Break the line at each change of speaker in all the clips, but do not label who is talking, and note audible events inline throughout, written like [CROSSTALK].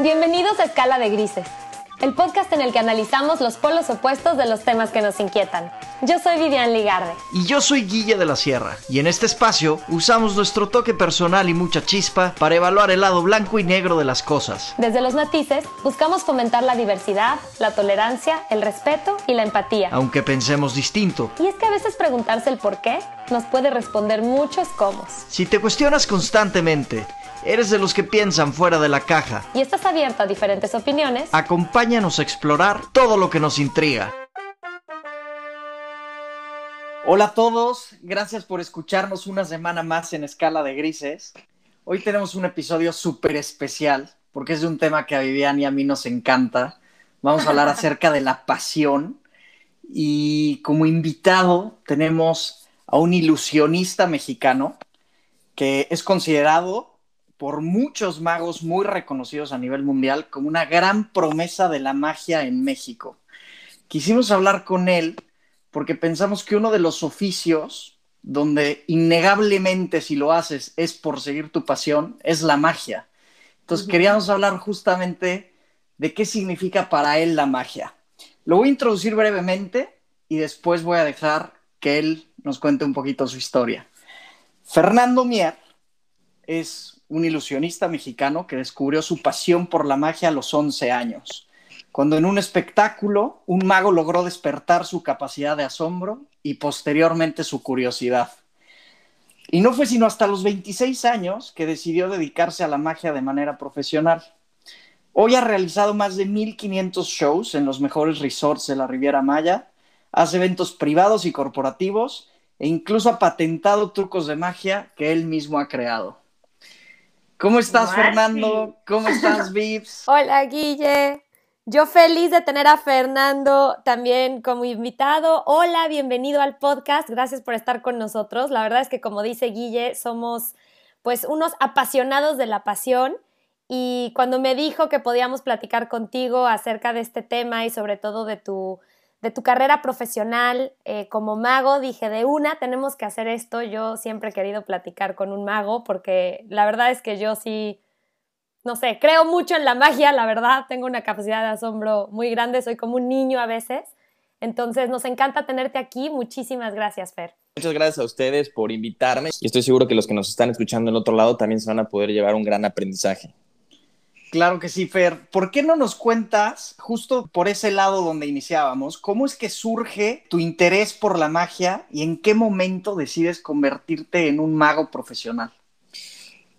Bienvenidos a Escala de Grises, el podcast en el que analizamos los polos opuestos de los temas que nos inquietan. Yo soy Vivian Ligarde.
Y yo soy Guille de la Sierra. Y en este espacio usamos nuestro toque personal y mucha chispa para evaluar el lado blanco y negro de las cosas.
Desde los matices, buscamos fomentar la diversidad, la tolerancia, el respeto y la empatía.
Aunque pensemos distinto.
Y es que a veces preguntarse el por qué nos puede responder muchos cómo.
Si te cuestionas constantemente, eres de los que piensan fuera de la caja.
Y estás abierto a diferentes opiniones.
Acompáñanos a explorar todo lo que nos intriga. Hola a todos, gracias por escucharnos una semana más en Escala de Grises. Hoy tenemos un episodio súper especial porque es de un tema que a Vivian y a mí nos encanta. Vamos a hablar [LAUGHS] acerca de la pasión y como invitado tenemos a un ilusionista mexicano que es considerado por muchos magos muy reconocidos a nivel mundial como una gran promesa de la magia en México. Quisimos hablar con él porque pensamos que uno de los oficios donde innegablemente si lo haces es por seguir tu pasión, es la magia. Entonces queríamos hablar justamente de qué significa para él la magia. Lo voy a introducir brevemente y después voy a dejar que él nos cuente un poquito su historia. Fernando Mier es un ilusionista mexicano que descubrió su pasión por la magia a los 11 años cuando en un espectáculo un mago logró despertar su capacidad de asombro y posteriormente su curiosidad. Y no fue sino hasta los 26 años que decidió dedicarse a la magia de manera profesional. Hoy ha realizado más de 1500 shows en los mejores resorts de la Riviera Maya, hace eventos privados y corporativos e incluso ha patentado trucos de magia que él mismo ha creado. ¿Cómo estás, Fernando? ¿Cómo estás, [LAUGHS] Vips?
Hola, Guille. Yo feliz de tener a Fernando también como invitado. Hola, bienvenido al podcast. Gracias por estar con nosotros. La verdad es que como dice Guille, somos pues unos apasionados de la pasión y cuando me dijo que podíamos platicar contigo acerca de este tema y sobre todo de tu, de tu carrera profesional eh, como mago, dije de una, tenemos que hacer esto. Yo siempre he querido platicar con un mago porque la verdad es que yo sí no sé, creo mucho en la magia, la verdad, tengo una capacidad de asombro muy grande, soy como un niño a veces. Entonces, nos encanta tenerte aquí. Muchísimas gracias, Fer.
Muchas gracias a ustedes por invitarme y estoy seguro que los que nos están escuchando en otro lado también se van a poder llevar un gran aprendizaje.
Claro que sí, Fer. ¿Por qué no nos cuentas, justo por ese lado donde iniciábamos, cómo es que surge tu interés por la magia y en qué momento decides convertirte en un mago profesional?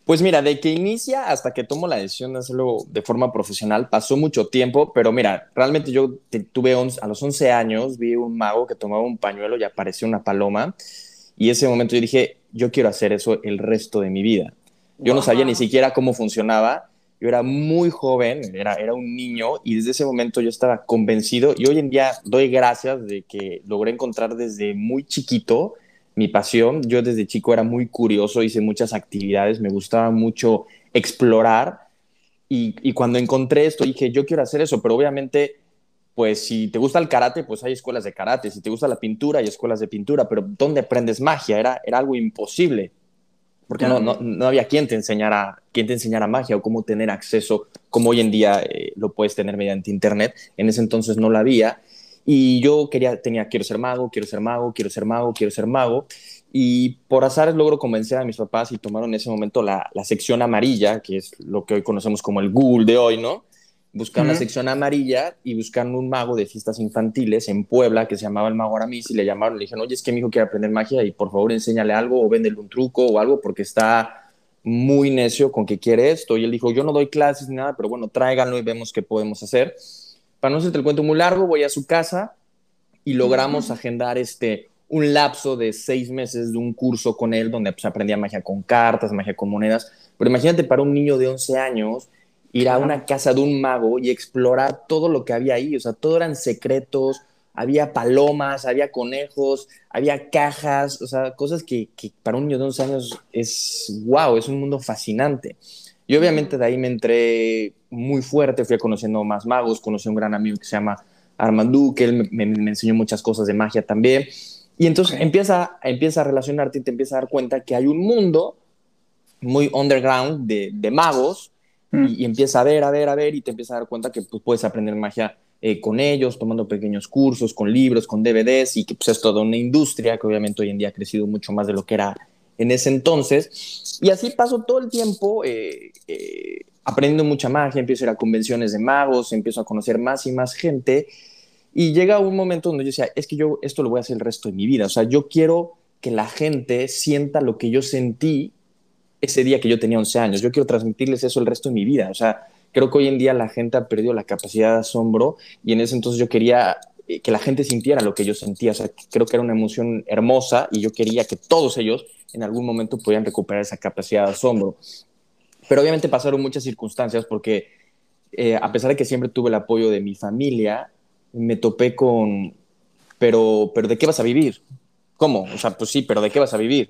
Pues mira, de que inicia hasta que tomo la decisión de hacerlo de forma profesional, pasó mucho tiempo, pero mira, realmente yo tuve a los 11 años, vi un mago que tomaba un pañuelo y apareció una paloma, y ese momento yo dije, yo quiero hacer eso el resto de mi vida. Yo no sabía ni siquiera cómo funcionaba, yo era muy joven, era, era un niño, y desde ese momento yo estaba convencido, y hoy en día doy gracias de que logré encontrar desde muy chiquito mi pasión. Yo desde chico era muy curioso, hice muchas actividades, me gustaba mucho explorar y, cuando encontré esto dije, yo quiero hacer eso, pero obviamente, pues si te gusta el karate, pues hay escuelas de karate, si te gusta la pintura, hay escuelas de pintura, pero ¿dónde aprendes magia? Era, era algo imposible, porque no, no, había quien te, enseñara, quien te enseñara magia o cómo tener acceso, como hoy en día eh, lo puedes tener mediante Internet, en ese entonces no la había. Y yo quería, tenía, quiero ser mago, quiero ser mago, quiero ser mago, quiero ser mago. Y por azar logro convencer a mis papás y tomaron en ese momento la, la sección amarilla, que es lo que hoy conocemos como el Google de hoy, ¿no? Buscaron la sección amarilla y buscaron un mago de fiestas infantiles en Puebla que se llamaba el mago Aramis y le llamaron, le dijeron, oye, es que mi hijo quiere aprender magia y por favor enséñale algo o véndele un truco o algo porque está muy necio con que quiere esto. Y él dijo, yo no doy clases ni nada, pero bueno, tráiganlo y vemos qué podemos hacer para no hacerte el cuento muy largo, voy a su casa y logramos agendar este, un lapso de seis meses de un curso con él donde pues, aprendía magia con cartas, magia con monedas. Pero imagínate para un niño de 11 años ir a una casa de un mago y explorar todo lo que había ahí. O sea, todo eran secretos, había palomas, había conejos, había cajas, o sea, cosas que, que para un niño de 11 años es wow, es un mundo fascinante. Y obviamente de ahí me entré muy fuerte, fui conociendo más magos, conocí a un gran amigo que se llama Armandú, que él me, enseñó muchas cosas de magia también. Y entonces empieza, empieza a relacionarte y te empieza a dar cuenta que hay un mundo muy underground de, de magos y, empieza a ver, a ver, a ver, y te empieza a dar cuenta que pues, puedes aprender magia eh, con ellos, tomando pequeños cursos, con libros, con DVDs, y que pues, es toda una industria que obviamente hoy en día ha crecido mucho más de lo que era en ese entonces. Y así paso todo el tiempo eh, eh, aprendiendo mucha magia, empiezo a ir a convenciones de magos, empiezo a conocer más y más gente. Y llega un momento donde yo decía, es que yo esto lo voy a hacer el resto de mi vida. O sea, yo quiero que la gente sienta lo que yo sentí ese día que yo tenía 11 años. Yo quiero transmitirles eso el resto de mi vida. O sea, creo que hoy en día la gente ha perdido la capacidad de asombro y en ese entonces yo quería eh, que la gente sintiera lo que yo sentía. O sea, creo que era una emoción hermosa y yo quería que todos ellos en algún momento pudieran recuperar esa capacidad de asombro. Pero obviamente pasaron muchas circunstancias porque eh, a pesar de que siempre tuve el apoyo de mi familia, me topé con, pero, pero ¿de qué vas a vivir? ¿Cómo? O sea, pues sí, pero ¿de qué vas a vivir?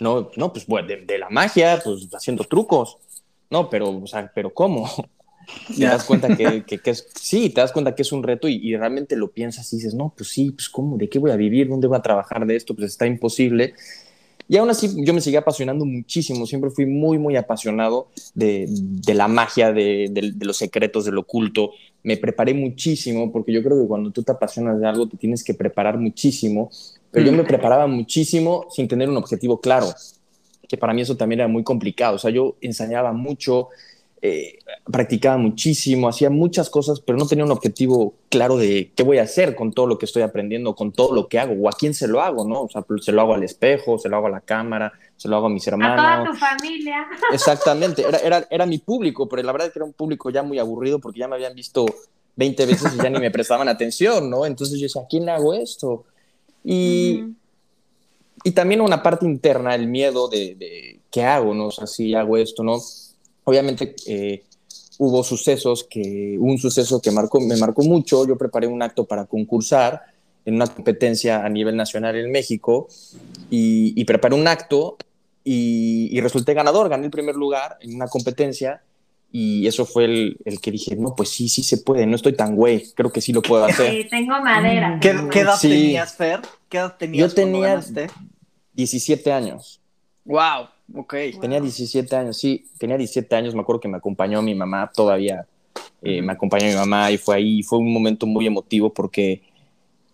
No, no, pues bueno, de, la magia, pues haciendo trucos. No, pero, o sea, pero ¿cómo? Te das cuenta que, que, es, sí, te das cuenta que es un reto y, y, realmente lo piensas y dices, no, pues sí, pues ¿cómo? ¿De qué voy a vivir? ¿Dónde voy a trabajar de esto? Pues está imposible. Y aún así yo me seguía apasionando muchísimo, siempre fui muy, muy apasionado de, de la magia, de, de, los secretos, del oculto. Me preparé muchísimo porque yo creo que cuando tú te apasionas de algo te tienes que preparar muchísimo, pero yo me preparaba muchísimo sin tener un objetivo claro, que para mí eso también era muy complicado. O sea, yo ensayaba mucho, eh, practicaba muchísimo, hacía muchas cosas, pero no tenía un objetivo claro de qué voy a hacer con todo lo que estoy aprendiendo, con todo lo que hago, o a quién se lo hago, ¿no? O sea, se lo hago al espejo, se lo hago a la cámara, se lo hago a mis hermanos.
A toda tu familia. [LAUGHS]
Exactamente, era, era, era mi público, pero la verdad es que era un público ya muy aburrido porque ya me habían visto 20 veces y ya ni me prestaban atención, ¿no? Entonces yo decía, ¿a quién le hago esto? Y, y también una parte interna, el miedo de, de qué hago, ¿no? O sea, si hago esto, ¿no? Obviamente eh, hubo sucesos que, un suceso que marcó, me marcó mucho, yo preparé un acto para concursar en una competencia a nivel nacional en México y, preparé un acto y, resulté ganador, gané el primer lugar en una competencia y eso fue el, el, que dije, no, pues sí, sí se puede, no estoy tan güey, creo que sí lo puedo hacer. [LAUGHS]
Sí, tengo madera.
¿Qué, edad tenías, Fer? ¿Qué edad tenías
Yo tenía 17 años.
Wow. Ok.
Tenía 17 años, sí, tenía 17 años, me acuerdo que me acompañó mi mamá todavía, eh, me acompañó mi mamá y fue ahí, fue un momento muy emotivo porque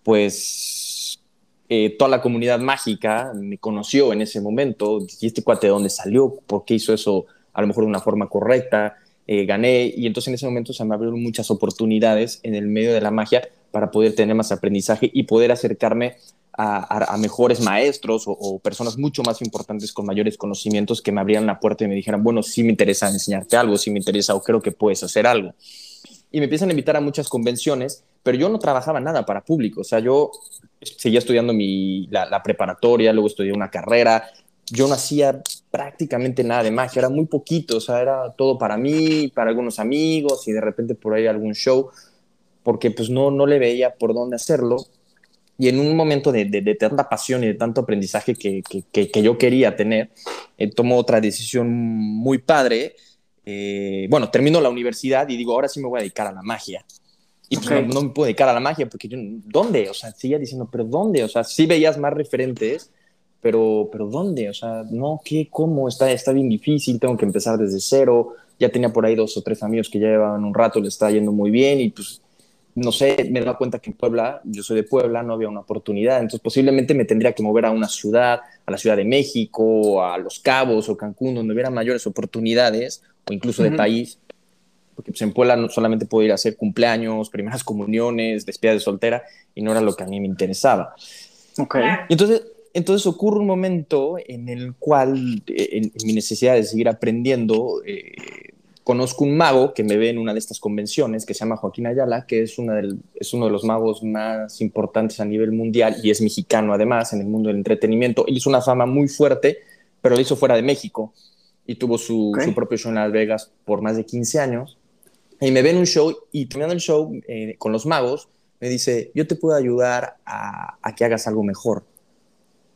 pues eh, toda la comunidad mágica me conoció en ese momento, y este cuate de dónde salió, por qué hizo eso a lo mejor de una forma correcta, eh, gané y entonces en ese momento se me abrieron muchas oportunidades en el medio de la magia para poder tener más aprendizaje y poder acercarme a, mejores maestros o, personas mucho más importantes con mayores conocimientos que me abrieran la puerta y me dijeran, bueno, sí me interesa enseñarte algo, sí me interesa o creo que puedes hacer algo. Y me empiezan a invitar a muchas convenciones, pero yo no trabajaba nada para público, o sea, yo seguía estudiando mi, la, preparatoria, luego estudié una carrera, yo no hacía prácticamente nada de magia, era muy poquito, o sea, era todo para mí, para algunos amigos y de repente por ahí algún show, porque pues no, no le veía por dónde hacerlo y en un momento de, de, tanta pasión y de tanto aprendizaje que, que, que yo quería tener, eh, tomo otra decisión muy padre. Eh, bueno, termino la universidad y digo, ahora sí me voy a dedicar a la magia. Y pues no, me puedo dedicar a la magia porque yo, ¿dónde? O sea, seguía diciendo, ¿pero dónde? O sea, sí veías más referentes, pero, pero ¿dónde? O sea, no, ¿qué? ¿Cómo? Está, está bien difícil, tengo que empezar desde cero. Ya tenía por ahí dos o tres amigos que ya llevaban un rato, le estaba yendo muy bien y pues no sé, me he dado cuenta que en Puebla, yo soy de Puebla, no había una oportunidad, entonces posiblemente me tendría que mover a una ciudad, a la Ciudad de México, a Los Cabos o Cancún, donde hubiera mayores oportunidades, o incluso de país, porque pues, en Puebla no solamente puedo ir a hacer cumpleaños, primeras comuniones, despedida de soltera, y no era lo que a mí me interesaba.
Okay.
entonces, entonces ocurre un momento en el cual, en, mi necesidad de seguir aprendiendo, eh, conozco un mago que me ve en una de estas convenciones que se llama Joaquín Ayala, que es, una del, es uno de los magos más importantes a nivel mundial y es mexicano además en el mundo del entretenimiento. Él hizo una fama muy fuerte, pero lo hizo fuera de México y tuvo su, su, propio show en Las Vegas por más de 15 años. Y me ve en un show y terminando el show eh, con los magos, me dice, yo te puedo ayudar a, a que hagas algo mejor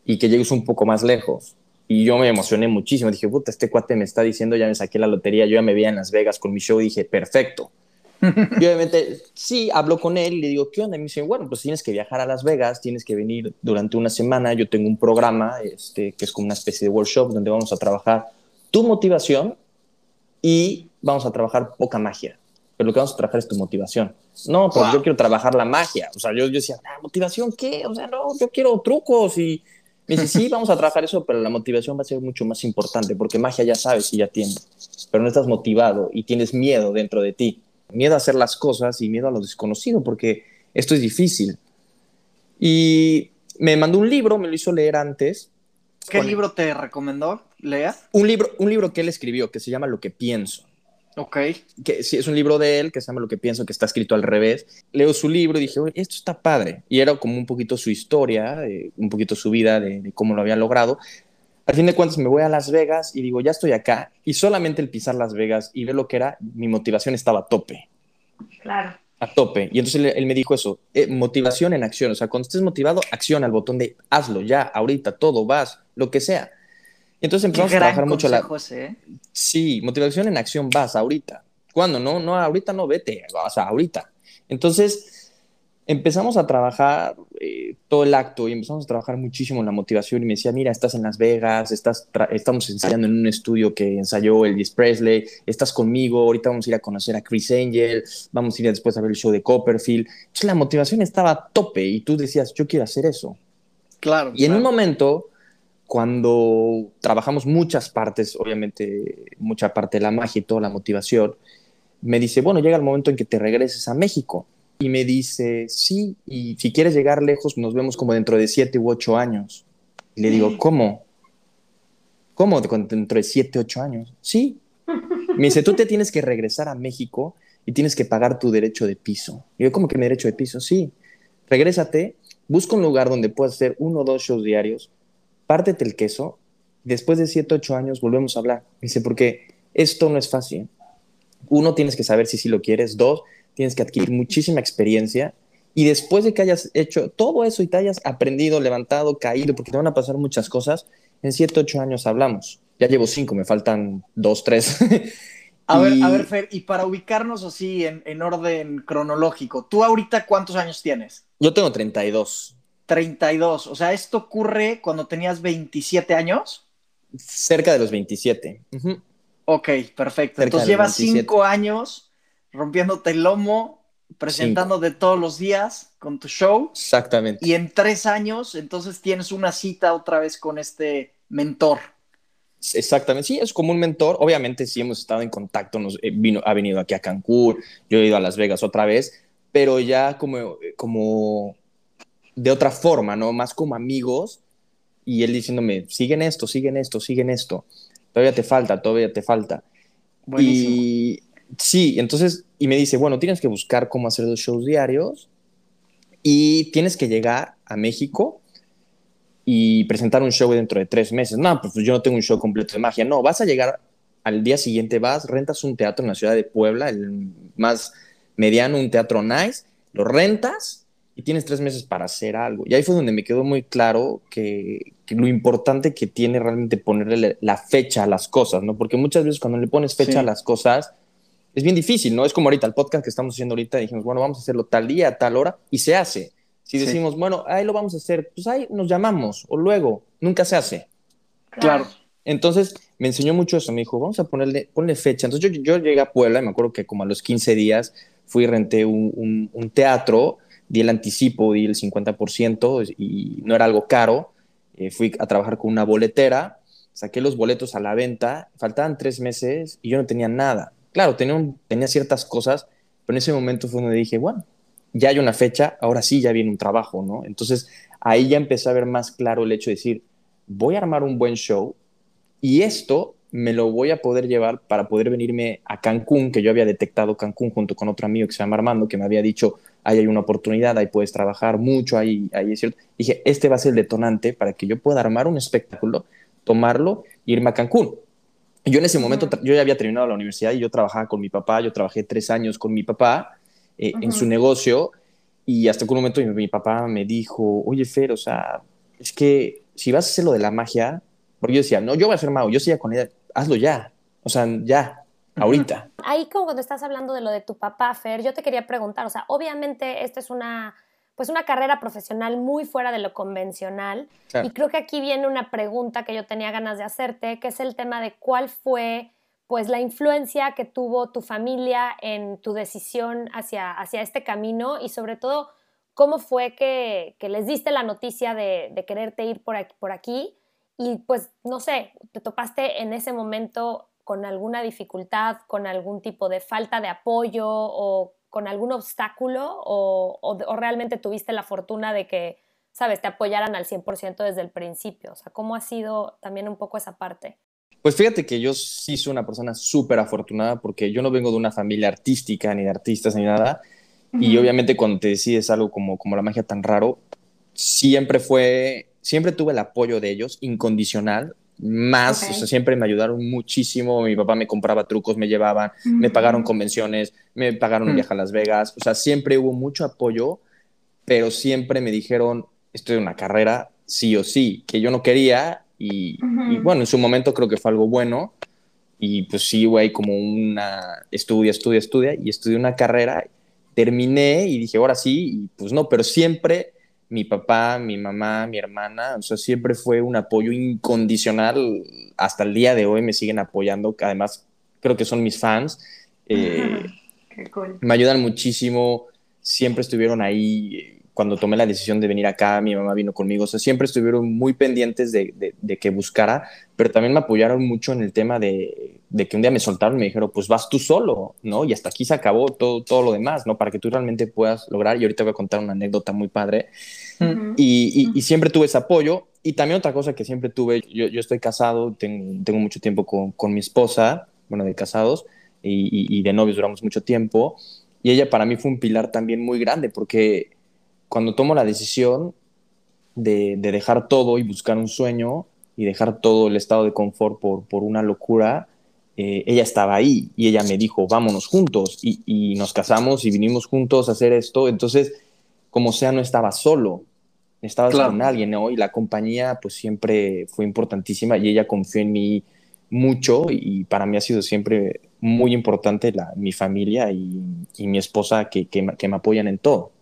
y que llegues un poco más lejos. Y yo me emocioné muchísimo. Dije, puta, este cuate me está diciendo, ya me saqué la lotería, yo ya me veía en Las Vegas con mi show y dije, perfecto. [LAUGHS] y obviamente, sí, hablo con él y le digo, ¿qué onda? Y me dice, bueno, pues tienes que viajar a Las Vegas, tienes que venir durante una semana. Yo tengo un programa este, que es como una especie de workshop donde vamos a trabajar tu motivación y vamos a trabajar poca magia, pero lo que vamos a trabajar es tu motivación. No, pero yo quiero trabajar la magia. O sea, yo, yo decía, ¿la motivación qué? O sea, no, yo quiero trucos y me dice, sí, vamos a trabajar eso, pero la motivación va a ser mucho más importante, porque magia ya sabes y ya tienes, pero no estás motivado y tienes miedo dentro de ti. Miedo a hacer las cosas y miedo a lo desconocido, porque esto es difícil. Y me mandó un libro, me lo hizo leer antes.
¿Qué libro te recomendó, Lea?
Un libro, un libro que él escribió que se llama Lo que pienso.
Ok.
Que sí, es un libro de él que se llama Lo que pienso, que está escrito al revés. Leo su libro y dije, Oye, esto está padre. Y era como un poquito su historia, un poquito su vida, de, de, cómo lo había logrado. Al fin de cuentas me voy a Las Vegas y digo, ya estoy acá. Y solamente el pisar Las Vegas y ver lo que era, mi motivación estaba a tope.
Claro.
A tope. Y entonces él, él me dijo eso, eh, motivación en acción. O sea, cuando estés motivado, acción al botón de hazlo ya, ahorita, todo, vas, lo que sea. Y entonces empezamos
Qué
a trabajar mucho la...
ese, ¿eh?
Sí, motivación en acción, vas ahorita. ¿Cuándo? No, no, ahorita no, vete, sea, ahorita. Entonces empezamos a trabajar eh, todo el acto y empezamos a trabajar muchísimo en la motivación y me decía, mira, estás en Las Vegas, estás estamos ensayando en un estudio que ensayó Elvis Presley, estás conmigo, ahorita vamos a ir a conocer a Chris Angel, vamos a ir después a ver el show de Copperfield. Entonces la motivación estaba a tope y tú decías, yo quiero hacer eso.
Claro.
Y en
claro.
un momento, cuando trabajamos muchas partes, obviamente mucha parte de la magia y toda la motivación, me dice, bueno, llega el momento en que te regreses a México. Y me dice, sí, y si quieres llegar lejos, nos vemos como dentro de siete u ocho años. Y le digo, ¿cómo? ¿Cómo dentro de siete, ocho años? Sí. Me dice, tú te tienes que regresar a México y tienes que pagar tu derecho de piso. Y yo, ¿cómo que mi derecho de piso? Sí. Regrésate, busca un lugar donde puedas hacer uno o dos shows diarios, pártete el queso, después de siete, ocho años volvemos a hablar. Dice, porque esto no es fácil. Uno, tienes que saber si sí lo quieres. Dos, tienes que adquirir muchísima experiencia. Y después de que hayas hecho todo eso y te hayas aprendido, levantado, caído, porque te van a pasar muchas cosas, en siete, ocho años hablamos. Ya llevo cinco, me faltan dos, tres. [LAUGHS]
A ver, a ver, Fer, y para ubicarnos así en, en orden cronológico, ¿tú ahorita cuántos años tienes?
Yo tengo 32,
32. O sea, ¿esto ocurre cuando tenías 27 años?
cerca de los 27. Ujú.
Ok, perfecto.
Cerca
Entonces llevas
27.
cinco años rompiéndote el lomo, presentándote todos los días con tu show.
Exactamente.
Y en tres años, entonces tienes una cita otra vez con este mentor.
Exactamente, sí, es como un mentor. Obviamente sí hemos estado en contacto, nos, eh, vino, ha venido aquí a Cancún, yo he ido a Las Vegas otra vez, pero ya como, como de otra forma, ¿no? Más como amigos y él diciéndome, siguen esto, siguen esto, siguen esto. Todavía te falta, todavía te falta.
Buenísimo.
Y sí, entonces, y me dice, bueno, tienes que buscar cómo hacer los shows diarios y tienes que llegar a México y presentar un show dentro de tres meses. No, pues yo no tengo un show completo de magia. No, vas a llegar al día siguiente, vas, rentas un teatro en la ciudad de Puebla, el más mediano, un teatro nice, lo rentas y tienes tres meses para hacer algo. Y ahí fue donde me quedó muy claro que, que lo importante que tiene realmente ponerle la fecha a las cosas, ¿no? Porque muchas veces cuando le pones fecha
Sí.
a las cosas, es bien difícil, ¿no? Es como ahorita el podcast que estamos haciendo ahorita, dijimos, bueno, vamos a hacerlo tal día, tal hora, y se hace. Si
Sí.
decimos, bueno, ahí lo vamos a hacer, pues ahí nos llamamos, o luego, nunca se hace.
Claro.
Entonces me enseñó mucho eso, me dijo, vamos a ponerle, ponle fecha. Entonces yo, yo llegué a Puebla y me acuerdo que como a los 15 días fui y renté un, un- un teatro, di el anticipo, di el 50% y no era algo caro. Eh, fui a trabajar con una boletera, saqué los boletos a la venta, faltaban tres meses y yo no tenía nada. Claro, tenía, tenía ciertas cosas, pero en ese momento fue donde dije, bueno, ya hay una fecha, ahora sí ya viene un trabajo, ¿no? Entonces ahí ya empecé a ver más claro el hecho de decir, voy a armar un buen show y esto me lo voy a poder llevar para poder venirme a Cancún, que yo había detectado Cancún junto con otro amigo que se llama Armando, que me había dicho, ahí hay una oportunidad, ahí puedes trabajar mucho, ahí, ahí es cierto. Dije, este va a ser el detonante para que yo pueda armar un espectáculo, tomarlo e irme a Cancún. Y Yo en ese momento, yo ya había terminado la universidad y yo trabajaba con mi papá, yo trabajé tres años con mi papá eh, en su negocio y hasta que un momento mi, mi papá me dijo, oye Fer, o sea, es que si vas a hacer lo de la magia, porque yo decía, no, yo voy a ser mago, yo seguía con ella, hazlo ya, o sea, ya, ahorita. [LAUGHS]
Ahí como cuando estás hablando de lo de tu papá, Fer, yo te quería preguntar, o sea, obviamente esta es una, pues una carrera profesional muy fuera de lo convencional
Claro.
y creo que aquí viene una pregunta que yo tenía ganas de hacerte, que es el tema de cuál fue pues la influencia que tuvo tu familia en tu decisión hacia, hacia este camino y sobre todo cómo fue que, les diste la noticia de, quererte ir por aquí, por aquí y pues no sé, te topaste en ese momento con alguna dificultad, con algún tipo de falta de apoyo o con algún obstáculo o, o realmente tuviste la fortuna de que, sabes, te apoyaran al 100% desde el principio. O sea, ¿cómo ha sido también un poco esa parte?
Pues fíjate que yo sí soy una persona súper afortunada porque yo no vengo de una familia artística, ni de artistas, ni nada. Y obviamente cuando te decides algo como, como la magia tan raro, siempre fue, siempre tuve el apoyo de ellos, incondicional, más, o sea, siempre me ayudaron muchísimo, mi papá me compraba trucos, me llevaban, me pagaron convenciones, me pagaron un viaje a Las Vegas, o sea, siempre hubo mucho apoyo, pero siempre me dijeron, estoy en una carrera, sí o sí, que yo no quería, y, bueno, en su momento creo que fue algo bueno. Y pues sí, güey, como una estudia, estudia, estudia. Y estudié una carrera, terminé y dije, ahora sí, y pues no, pero siempre mi papá, mi mamá, mi hermana, o sea, siempre fue un apoyo incondicional. Hasta el día de hoy me siguen apoyando, que además creo que son mis fans. Eh, [LAUGHS] me ayudan muchísimo, siempre estuvieron ahí cuando tomé la decisión de venir acá, mi mamá vino conmigo, o sea, siempre estuvieron muy pendientes de, de, que buscara, pero también me apoyaron mucho en el tema de, de, que un día me soltaron y me dijeron, pues vas tú solo, ¿no? Y hasta aquí se acabó todo, todo lo demás, ¿no? Para que tú realmente puedas lograr, y ahorita voy a contar una anécdota muy padre, y, y, siempre tuve ese apoyo, y también otra cosa que siempre tuve, yo, yo estoy casado, tengo, tengo, mucho tiempo con, con, mi esposa, bueno, de casados, y, y de novios duramos mucho tiempo, y ella para mí fue un pilar también muy grande, porque cuando tomo la decisión de, dejar todo y buscar un sueño y dejar todo el estado de confort por, por una locura, eh, ella estaba ahí y ella me dijo, vámonos juntos y, nos casamos y vinimos juntos a hacer esto. Entonces, como sea, no estaba solo, estaba con alguien, ¿no? Y la compañía pues siempre fue importantísima y ella confió en mí mucho y para mí ha sido siempre muy importante la, mi familia y, mi esposa que, que me apoyan en todo.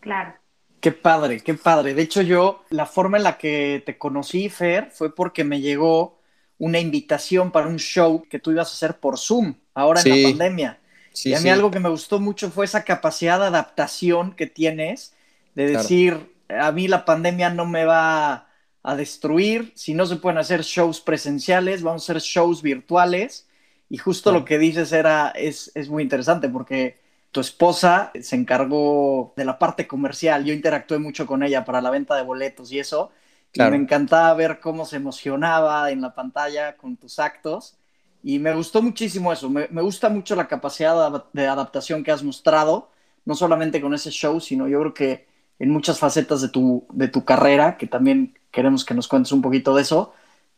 Claro.
Qué padre, qué padre. De hecho, yo, la forma en la que te conocí, Fer, fue porque me llegó una invitación para un show que tú ibas a hacer por Zoom, ahora en la pandemia. y a mí algo que me gustó mucho fue esa capacidad de adaptación que tienes, de decir, a mí la pandemia no me va a destruir, si no se pueden hacer shows presenciales, vamos a hacer shows virtuales. Y justo lo que dices era, es, es muy interesante porque tu esposa se encargó de la parte comercial, yo interactué mucho con ella para la venta de boletos y eso, y me encantaba ver cómo se emocionaba en la pantalla con tus actos, y me gustó muchísimo eso, me, gusta mucho la capacidad de adaptación que has mostrado, no solamente con ese show, sino yo creo que en muchas facetas de tu, de tu carrera, que también queremos que nos cuentes un poquito de eso,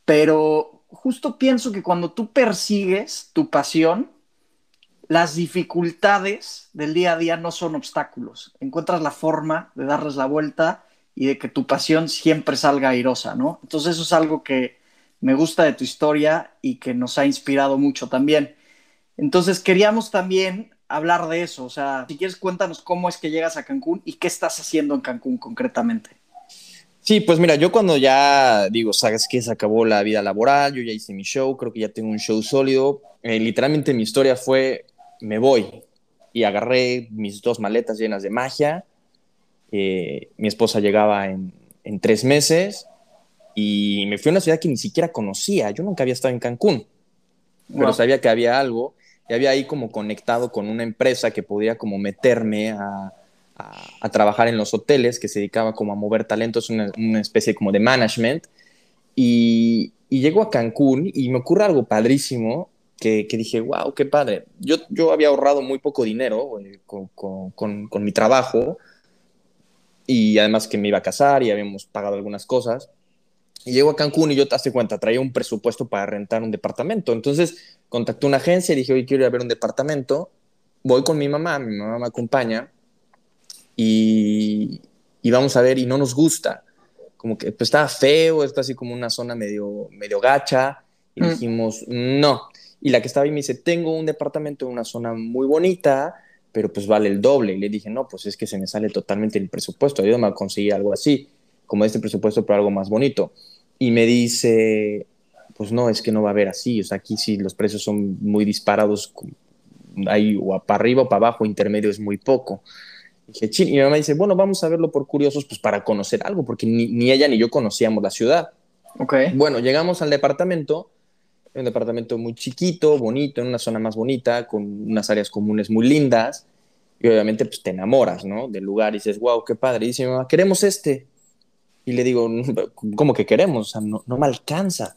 pero justo pienso que cuando tú persigues tu pasión, las dificultades del día a día no son obstáculos. Encuentras la forma de darles la vuelta y de que tu pasión siempre salga airosa, ¿no? Entonces eso es algo que me gusta de tu historia y que nos ha inspirado mucho también. Entonces queríamos también hablar de eso, o sea, si quieres cuéntanos cómo es que llegas a Cancún y qué estás haciendo en Cancún concretamente.
Sí, pues mira, yo cuando ya digo, sabes que se acabó la vida laboral, yo ya hice mi show, creo que ya tengo un show sólido. Eh, literalmente mi historia fue me voy. Y agarré mis dos maletas llenas de magia. Eh, mi esposa llegaba en, tres meses y me fui a una ciudad que ni siquiera conocía. Yo nunca había estado en Cancún, pero sabía que había algo y había ahí como conectado con una empresa que podía como meterme a, trabajar en los hoteles, que se dedicaba como a mover talentos, una, una especie como de management. Y, y llego a Cancún y me ocurre algo padrísimo que, dije, wow, qué padre. Yo, yo había ahorrado muy poco dinero eh, con, con, con, mi trabajo y además que me iba a casar y habíamos pagado algunas cosas. Y llego a Cancún y yo te hace cuenta, traía un presupuesto para rentar un departamento. Entonces contacté una agencia y dije, oye, quiero ir a ver un departamento. Voy con mi mamá, mi mamá me acompaña y, y vamos a ver y no nos gusta. Como que pues, estaba feo, está así como una zona medio, medio gacha. Y mm. dijimos, no. Y la que estaba ahí me dice, tengo un departamento en una zona muy bonita, pero pues vale el doble. Y le dije, no, pues es que se me sale totalmente el presupuesto, ayúdame a conseguir algo así, como este presupuesto, pero algo más bonito. Y me dice, pues no, es que no va a haber así, o sea, aquí sí los precios son muy disparados, ahí o para arriba o para abajo, intermedio es muy poco. Dije, chin, y mi mamá dice, bueno, vamos a verlo por curiosos, pues para conocer algo, porque ni, ni ella ni yo conocíamos la ciudad.
Ok.
Bueno, llegamos al departamento, un departamento muy chiquito, bonito, en una zona más bonita, con unas áreas comunes muy lindas, y obviamente pues te enamoras, ¿no? Del lugar y dices, wow, qué padre. Y dice mi mamá, queremos este. Y le digo, ¿cómo que queremos? O sea, no, no me alcanza.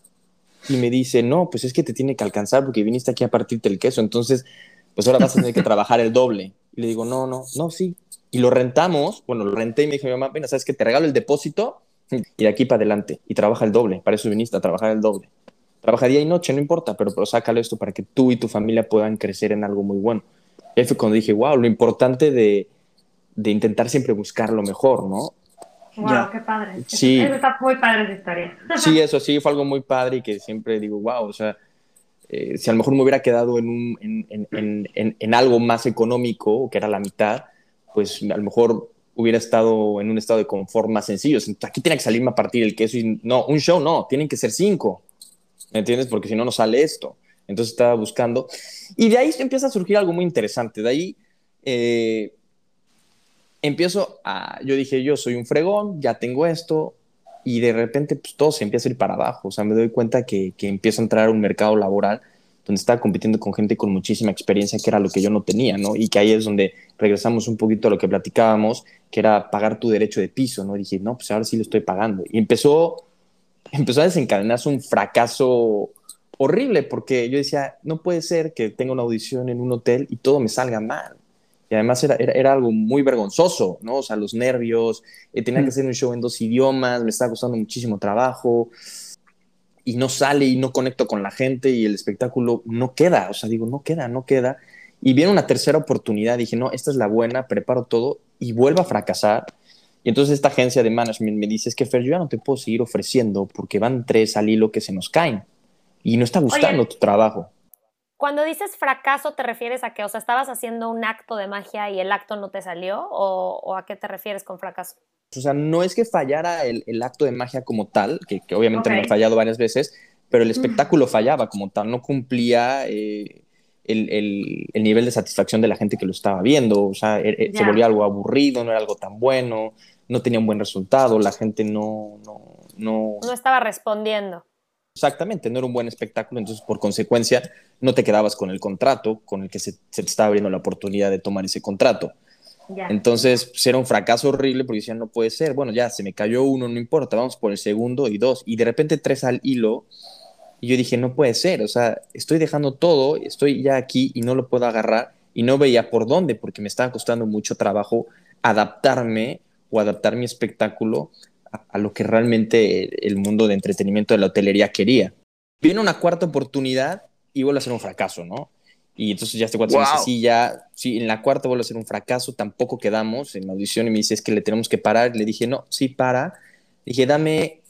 Y me dice, no, pues es que te tiene que alcanzar porque viniste aquí a partirte el queso, entonces, pues ahora vas a tener que trabajar el doble. Y le digo, no, no, no, sí. Y lo rentamos, bueno, lo renté y me dijo mi mamá, venga, ¿sabes qué? Te regalo el depósito y de aquí para adelante. Y trabaja el doble, para eso viniste a trabajar el doble. Trabaja día y noche, no importa, pero, pero sácalo esto para que tú y tu familia puedan crecer en algo muy bueno. Y ahí fue cuando dije, wow, lo importante de, de intentar siempre buscar lo mejor, ¿no?
Wow,
Ya.
qué padre.
Sí.
Eso está muy padre esa historia.
Sí, eso sí, fue algo muy padre y que siempre digo, wow, o sea, eh, si a lo mejor me hubiera quedado en, un, en, en, en, en, en algo más económico, que era la mitad, pues a lo mejor hubiera estado en un estado de confort más sencillo. Aquí tiene que salirme a partir el queso y no, un show no, tienen que ser cinco, ¿me entiendes? Porque si no, no sale esto. Entonces estaba buscando. Y de ahí empieza a surgir algo muy interesante. De ahí eh, empiezo a, yo dije, yo soy un fregón, ya tengo esto, y de repente pues todo se empieza a ir para abajo. O sea, me doy cuenta que, que empiezo a entrar a un mercado laboral donde estaba compitiendo con gente con muchísima experiencia, que era lo que yo no tenía, ¿no? Y que ahí es donde regresamos un poquito a lo que platicábamos, que era pagar tu derecho de piso, ¿no? Y dije, no, pues ahora sí lo estoy pagando. Y empezó, empezó a desencadenarse un fracaso horrible, porque yo decía, no puede ser que tenga una audición en un hotel y todo me salga mal. Y además era, era, era algo muy vergonzoso, ¿no? O sea, los nervios, eh, tenía que hacer un show en dos idiomas, me estaba costando muchísimo trabajo y no sale y no conecto con la gente y el espectáculo no queda, o sea, digo, no queda, no queda. Y viene una tercera oportunidad, dije, no, esta es la buena, preparo todo y vuelvo a fracasar. Y entonces esta agencia de management me dice, es que Fer, yo ya no te puedo seguir ofreciendo porque van tres al hilo que se nos caen y no está gustando
Oye.
tu trabajo.
Cuando dices fracaso, ¿te refieres a que, o sea, estabas haciendo un acto de magia y el acto no te salió? ¿O, o a qué te refieres con fracaso?
O sea, no es que fallara el, el acto de magia como tal, que, que obviamente me ha fallado varias veces, pero el espectáculo fallaba como tal, no cumplía eh, el, el- el nivel de satisfacción de la gente que lo estaba viendo, o sea, er- er- se volvía algo aburrido, no era algo tan bueno, no tenía un buen resultado, la gente no, no, no,
No estaba respondiendo.
exactamente, no era un buen espectáculo, entonces por consecuencia no te quedabas con el contrato con el que se, se te estaba abriendo la oportunidad de tomar ese contrato.
Ya.
Entonces, pues, era un fracaso horrible porque decían, no puede ser. Bueno, ya se me cayó uno, no importa, vamos por el segundo y dos. Y de repente tres al hilo. Y yo dije, no puede ser. O sea, estoy dejando todo, estoy ya aquí y no lo puedo agarrar. Y no veía por dónde porque me estaba costando mucho trabajo adaptarme o adaptar mi espectáculo a, a lo que realmente el mundo de entretenimiento de la hotelería quería. Viene una cuarta oportunidad y vuelve a ser un fracaso, ¿no? Y entonces ya este cuate me dice,
Wow.
sí, ya, sí, en la cuarta vuelve a ser un fracaso, tampoco quedamos en la audición y me dice, es que le tenemos que parar. Le dije, no, sí, para. Le dije, dame,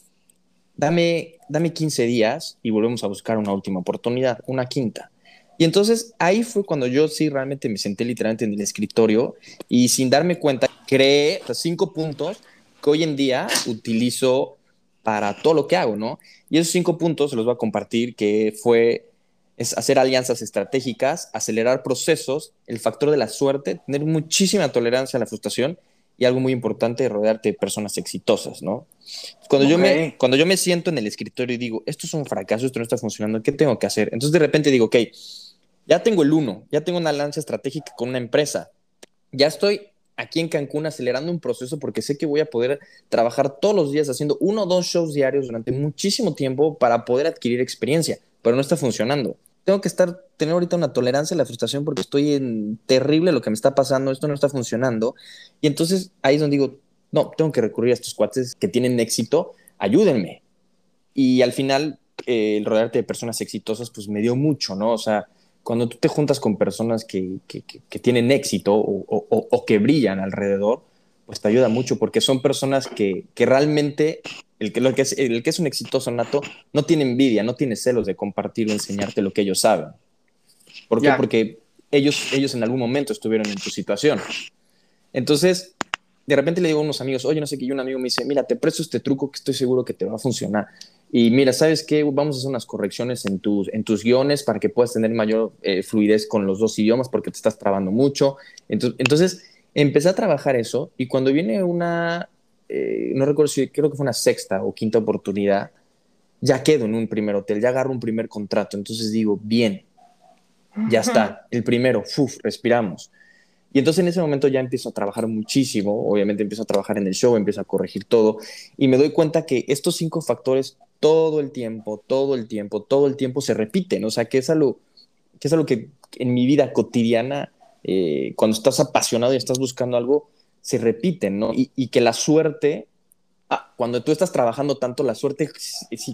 dame, dame 15 días y volvemos a buscar una última oportunidad, una quinta. Y entonces ahí fue cuando yo sí realmente me senté literalmente en el escritorio y sin darme cuenta creé o cinco puntos que hoy en día utilizo para todo lo que hago, ¿no? Y esos cinco puntos se los voy a compartir, que fue hacer alianzas estratégicas, acelerar procesos, el factor de la suerte, tener muchísima tolerancia a la frustración y algo muy importante, rodearte de personas exitosas, ¿no? Cuando, yo me, cuando yo me siento en el escritorio y digo, esto es un fracaso, esto no está funcionando, ¿qué tengo que hacer? Entonces de repente digo, ok, ya tengo el uno, ya tengo una alianza estratégica con una empresa, ya estoy aquí en Cancún acelerando un proceso porque sé que voy a poder trabajar todos los días haciendo uno o dos shows diarios durante muchísimo tiempo para poder adquirir experiencia, pero no está funcionando. Tengo que estar, tener ahorita una tolerancia a la frustración porque estoy en terrible lo que me está pasando, esto no está funcionando. Y entonces ahí es donde digo, no, tengo que recurrir a estos cuates que tienen éxito, ayúdenme. Y al final, eh, el rodearte de personas exitosas, pues me dio mucho, ¿no? O sea, cuando tú te juntas con personas que, que, que- que tienen éxito o, o- o- que brillan alrededor, pues te ayuda mucho porque son personas que, que realmente, el que, lo que es, el que es un exitoso nato, no tiene envidia, no tiene celos de compartir o enseñarte lo que ellos saben. ¿Por qué?
Ya.
Porque ellos, ellos en algún momento estuvieron en tu situación. Entonces, de repente le digo a unos amigos, oye, no sé qué, y un amigo me dice, mira, te presto este truco que estoy seguro que te va a funcionar. y mira, ¿sabes qué? Vamos a hacer unas correcciones en tus, en tus guiones para que puedas tener mayor eh, fluidez con los dos idiomas porque te estás trabando mucho. Entonces, entonces empecé a trabajar eso y cuando viene una, eh, no recuerdo si creo que fue una sexta o quinta oportunidad, ya quedo en un primer hotel, ya agarro un primer contrato. Entonces digo, bien, ya está, el primero, uf, respiramos. Y entonces en ese momento ya empiezo a trabajar muchísimo, obviamente empiezo a trabajar en el show, empiezo a corregir todo y me doy cuenta que estos cinco factores todo el tiempo, todo el tiempo, todo el tiempo se repiten, o sea, que es algo que, es algo que en mi vida cotidiana, eh, cuando estás apasionado y estás buscando algo, se repiten, ¿no? Y, que la suerte, ah, cuando tú estás trabajando tanto, la suerte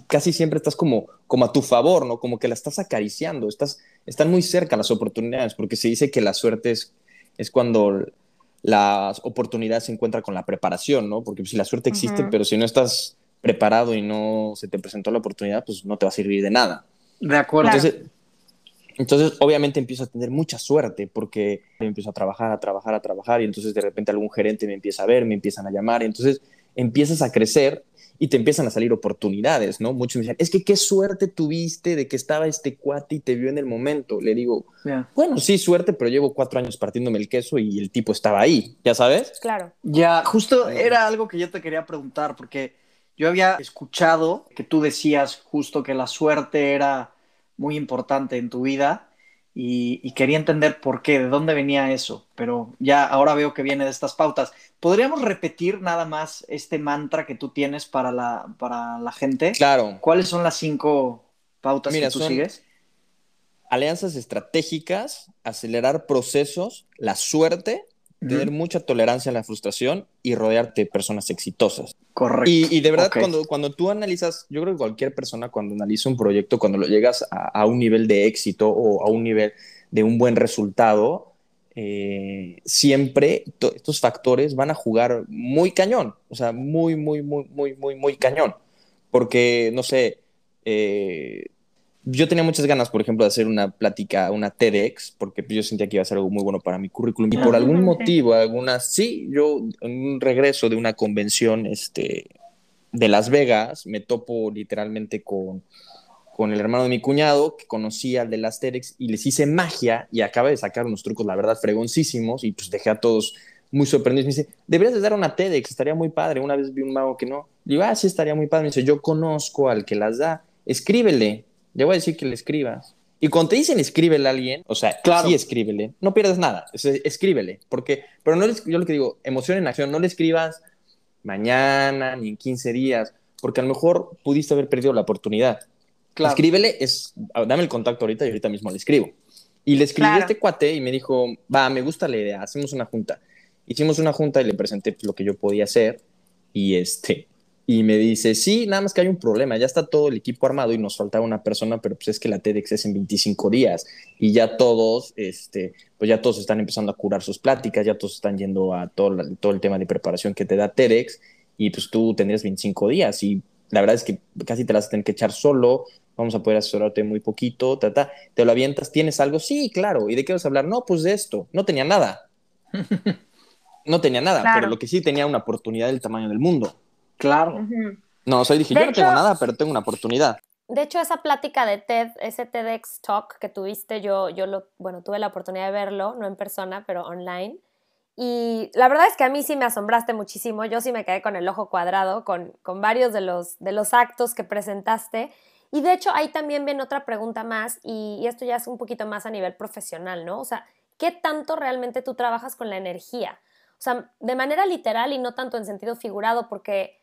casi siempre estás como, como a tu favor, ¿no? Como que la estás acariciando, estás, están muy cerca las oportunidades, porque se dice que la suerte es es cuando las oportunidades se encuentran con la preparación, ¿no? Porque si la suerte existe, pero si no estás preparado y no se te presentó la oportunidad, pues no te va a servir de nada.
De acuerdo.
Entonces, entonces, obviamente empiezo a tener mucha suerte porque empiezo a trabajar, a trabajar, a trabajar y entonces de repente algún gerente me empieza a ver, me empiezan a llamar y entonces empiezas a crecer y te empiezan a salir oportunidades, ¿no? Muchos me dicen, es que qué suerte tuviste de que estaba este cuate y te vio en el momento. Le digo, bueno, sí, suerte, pero llevo cuatro años partiéndome el queso y el tipo estaba ahí, ¿ya sabes?
Claro.
Ya, justo era algo que yo te quería preguntar, porque yo había escuchado que tú decías justo que la suerte era muy importante en tu vida y, quería entender por qué, de dónde venía eso, pero ya ahora veo que viene de estas pautas. ¿Podríamos repetir nada más este mantra que tú tienes para la, para la gente?
Claro.
¿Cuáles son las cinco pautas que tú sigues?
Alianzas estratégicas, acelerar procesos, la suerte, tener mucha tolerancia a la frustración y rodearte de personas exitosas.
Correcto.
Y, de verdad, cuando, cuando tú analizas, yo creo que cualquier persona cuando analiza un proyecto, cuando lo llegas a, un nivel de éxito o a un nivel de un buen resultado, eh, siempre estos factores van a jugar muy cañón, o sea, muy, muy, muy, muy, muy, muy cañón. Porque, no sé, eh, yo tenía muchas ganas, por ejemplo, de hacer una plática, una TEDx, porque yo sentía que iba a ser algo muy bueno para mi currículum. Y por algún motivo, algunas, sí, yo en un regreso de una convención este, de Las Vegas, me topo literalmente con, con el hermano de mi cuñado, que conocía al de las TEDx, y les hice magia y acaba de sacar unos trucos, la verdad, fregoncísimos, y pues dejé a todos muy sorprendidos. Me dice, deberías de dar una TEDx, estaría muy padre. Una vez vi un mago que no. Le digo, ah, sí, estaría muy padre. Me dice, yo conozco al que las da, escríbele le voy a decir que le escribas. Y cuando te dicen escríbele a alguien, o sea, claro. sí escríbele, no pierdes nada, escríbele, porque, pero no yo lo que digo, emoción en acción, no le escribas mañana ni en 15 días, porque a lo mejor pudiste haber perdido la oportunidad. Escríbele, es, dame el contacto ahorita y ahorita mismo le escribo. Y le escribí a este cuate y me dijo, va, me gusta la idea, hacemos una junta. Hicimos una junta y le presenté lo que yo podía hacer y este, y me dice, sí, nada más que hay un problema, ya está todo el equipo armado y nos faltaba una persona, pero pues es que la TEDx es en 25 días y ya todos, este, pues ya todos están empezando a curar sus pláticas, ya todos están yendo a todo, todo el tema de preparación que te da TEDx y pues tú tendrías 25 días y la verdad es que casi te las vas que echar solo, vamos a poder asesorarte muy poquito, ta, te lo avientas, ¿tienes algo? Sí, claro, ¿y de qué vas a hablar? No, pues de esto, no tenía nada. [LAUGHS] No tenía nada, pero lo que sí tenía una oportunidad del tamaño del mundo.
Claro.
No, o sea, dije, yo no tengo nada, pero tengo una oportunidad.
De hecho, esa plática de TED, ese TEDx Talk que tuviste, yo, yo lo, bueno, tuve la oportunidad de verlo, no en persona, pero online. Y la verdad es que a mí sí me asombraste muchísimo. Yo sí me quedé con el ojo cuadrado con, con varios de los, de los actos que presentaste. Y de hecho, ahí también viene otra pregunta más, y, y, esto ya es un poquito más a nivel profesional, ¿no? O sea, ¿qué tanto realmente tú trabajas con la energía? O sea, de manera literal y no tanto en sentido figurado, porque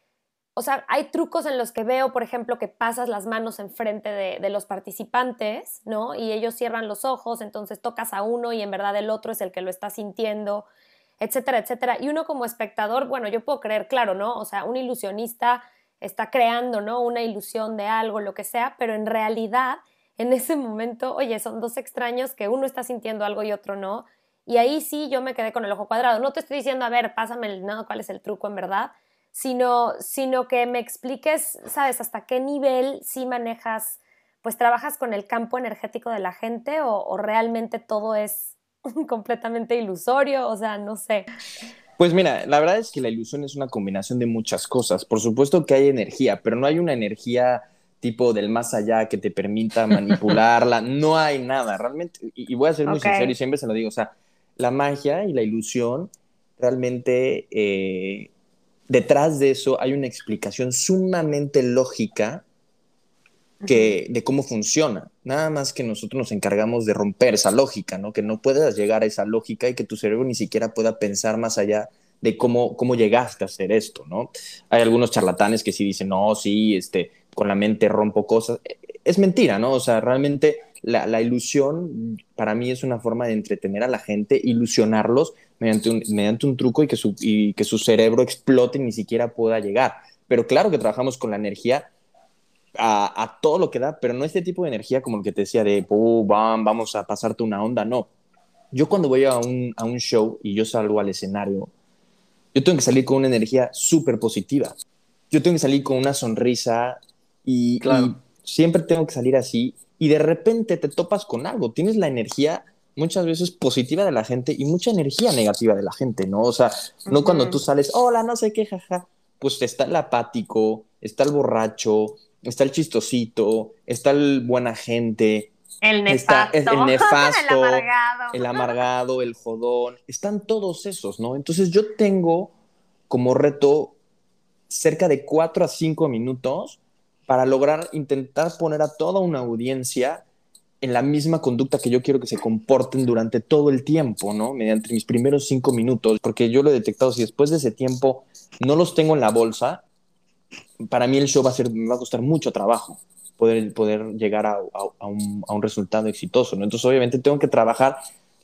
o sea, hay trucos en los que veo, por ejemplo, que pasas las manos enfrente de, de los participantes, ¿no? Y ellos cierran los ojos, entonces tocas a uno y en verdad el otro es el que lo está sintiendo, etcétera, etcétera. Y uno como espectador, bueno, yo puedo creer, claro, ¿no? O sea, un ilusionista está creando, ¿no? Una ilusión de algo, lo que sea, pero en realidad, en ese momento, oye, son dos extraños que uno está sintiendo algo y otro no. Y ahí sí yo me quedé con el ojo cuadrado. No te estoy diciendo, a ver, pásame el, no, cuál es el truco en verdad, sino, sino que me expliques, ¿sabes? Hasta qué nivel sí manejas, pues trabajas con el campo energético de la gente o, realmente todo es [LAUGHS] completamente ilusorio, o sea, no sé.
Pues mira, la verdad es que la ilusión es una combinación de muchas cosas. Por supuesto que hay energía, pero no hay una energía tipo del más allá que te permita manipularla, [LAUGHS] no hay nada, realmente, y, y voy a ser muy
Ok.
sincero y siempre se lo digo, o sea, la magia y la ilusión, realmente eh, detrás de eso hay una explicación sumamente lógica que, de cómo funciona. Nada más que nosotros nos encargamos de romper esa lógica, ¿no? Que no puedas llegar a esa lógica y que tu cerebro ni siquiera pueda pensar más allá de cómo, cómo llegaste a hacer esto, ¿no? Hay algunos charlatanes que sí dicen, no, sí, este, con la mente rompo cosas. Es mentira, ¿no? O sea, realmente la, la ilusión para mí es una forma de entretener a la gente, ilusionarlos mediante un, mediante un truco y que, su, y que su cerebro explote y ni siquiera pueda llegar. Pero claro que trabajamos con la energía a, a, todo lo que da, pero no este tipo de energía como el que te decía de, oh, bam, vamos a pasarte una onda, no. Yo cuando voy a un, a un show y yo salgo al escenario, yo tengo que salir con una energía súper positiva. Yo tengo que salir con una sonrisa y,
Claro.
y siempre tengo que salir así y de repente te topas con algo, tienes la energía muchas veces positiva de la gente y mucha energía negativa de la gente, ¿no? O sea, no
Ujú.
cuando tú sales, hola, no sé qué, jaja, pues está el apático, está el borracho, está el chistosito, está el buena gente,
El
Está-
nefasto.
es el nefasto,
el [LAUGHS] amargado.
el amargado, el jodón, están todos esos, ¿no? Entonces yo tengo como reto cerca de cuatro a cinco minutos para lograr intentar poner a toda una audiencia en la misma conducta que yo quiero que se comporten durante todo el tiempo, ¿no? Mediante mis primeros cinco minutos, porque yo lo he detectado, si después de ese tiempo no los tengo en la bolsa, para mí el show va a ser, me va a costar mucho trabajo poder, poder llegar a, a- a un, a un resultado exitoso, ¿no? Entonces, obviamente, tengo que trabajar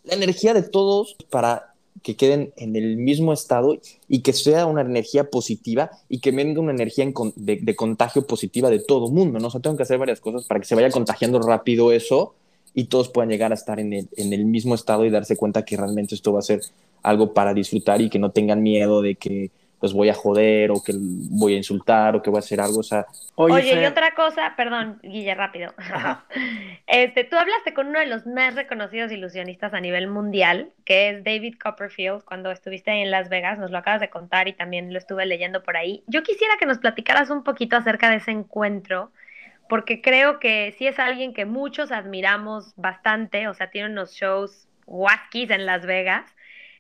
la energía de todos para que queden en el mismo estado y que sea una energía positiva y que venga una energía de, contagio positiva de todo mundo, ¿no? O tengo que hacer varias cosas para que se vaya contagiando rápido eso y todos puedan llegar a estar en el, en el mismo estado y darse cuenta que realmente esto va a ser algo para disfrutar y que no tengan miedo de que los voy a joder o que voy a insultar o que voy a hacer algo, o sea,
Oye, y
Fer,
otra cosa, perdón, Guille, rápido. [LAUGHS] Este, tú hablaste con uno de los más reconocidos ilusionistas a nivel mundial, que es David Copperfield, cuando estuviste ahí en Las Vegas, nos lo acabas de contar y también lo estuve leyendo por ahí. Yo quisiera que nos platicaras un poquito acerca de ese encuentro, porque creo que sí es alguien que muchos admiramos bastante, o sea, tiene unos shows waskis en Las Vegas.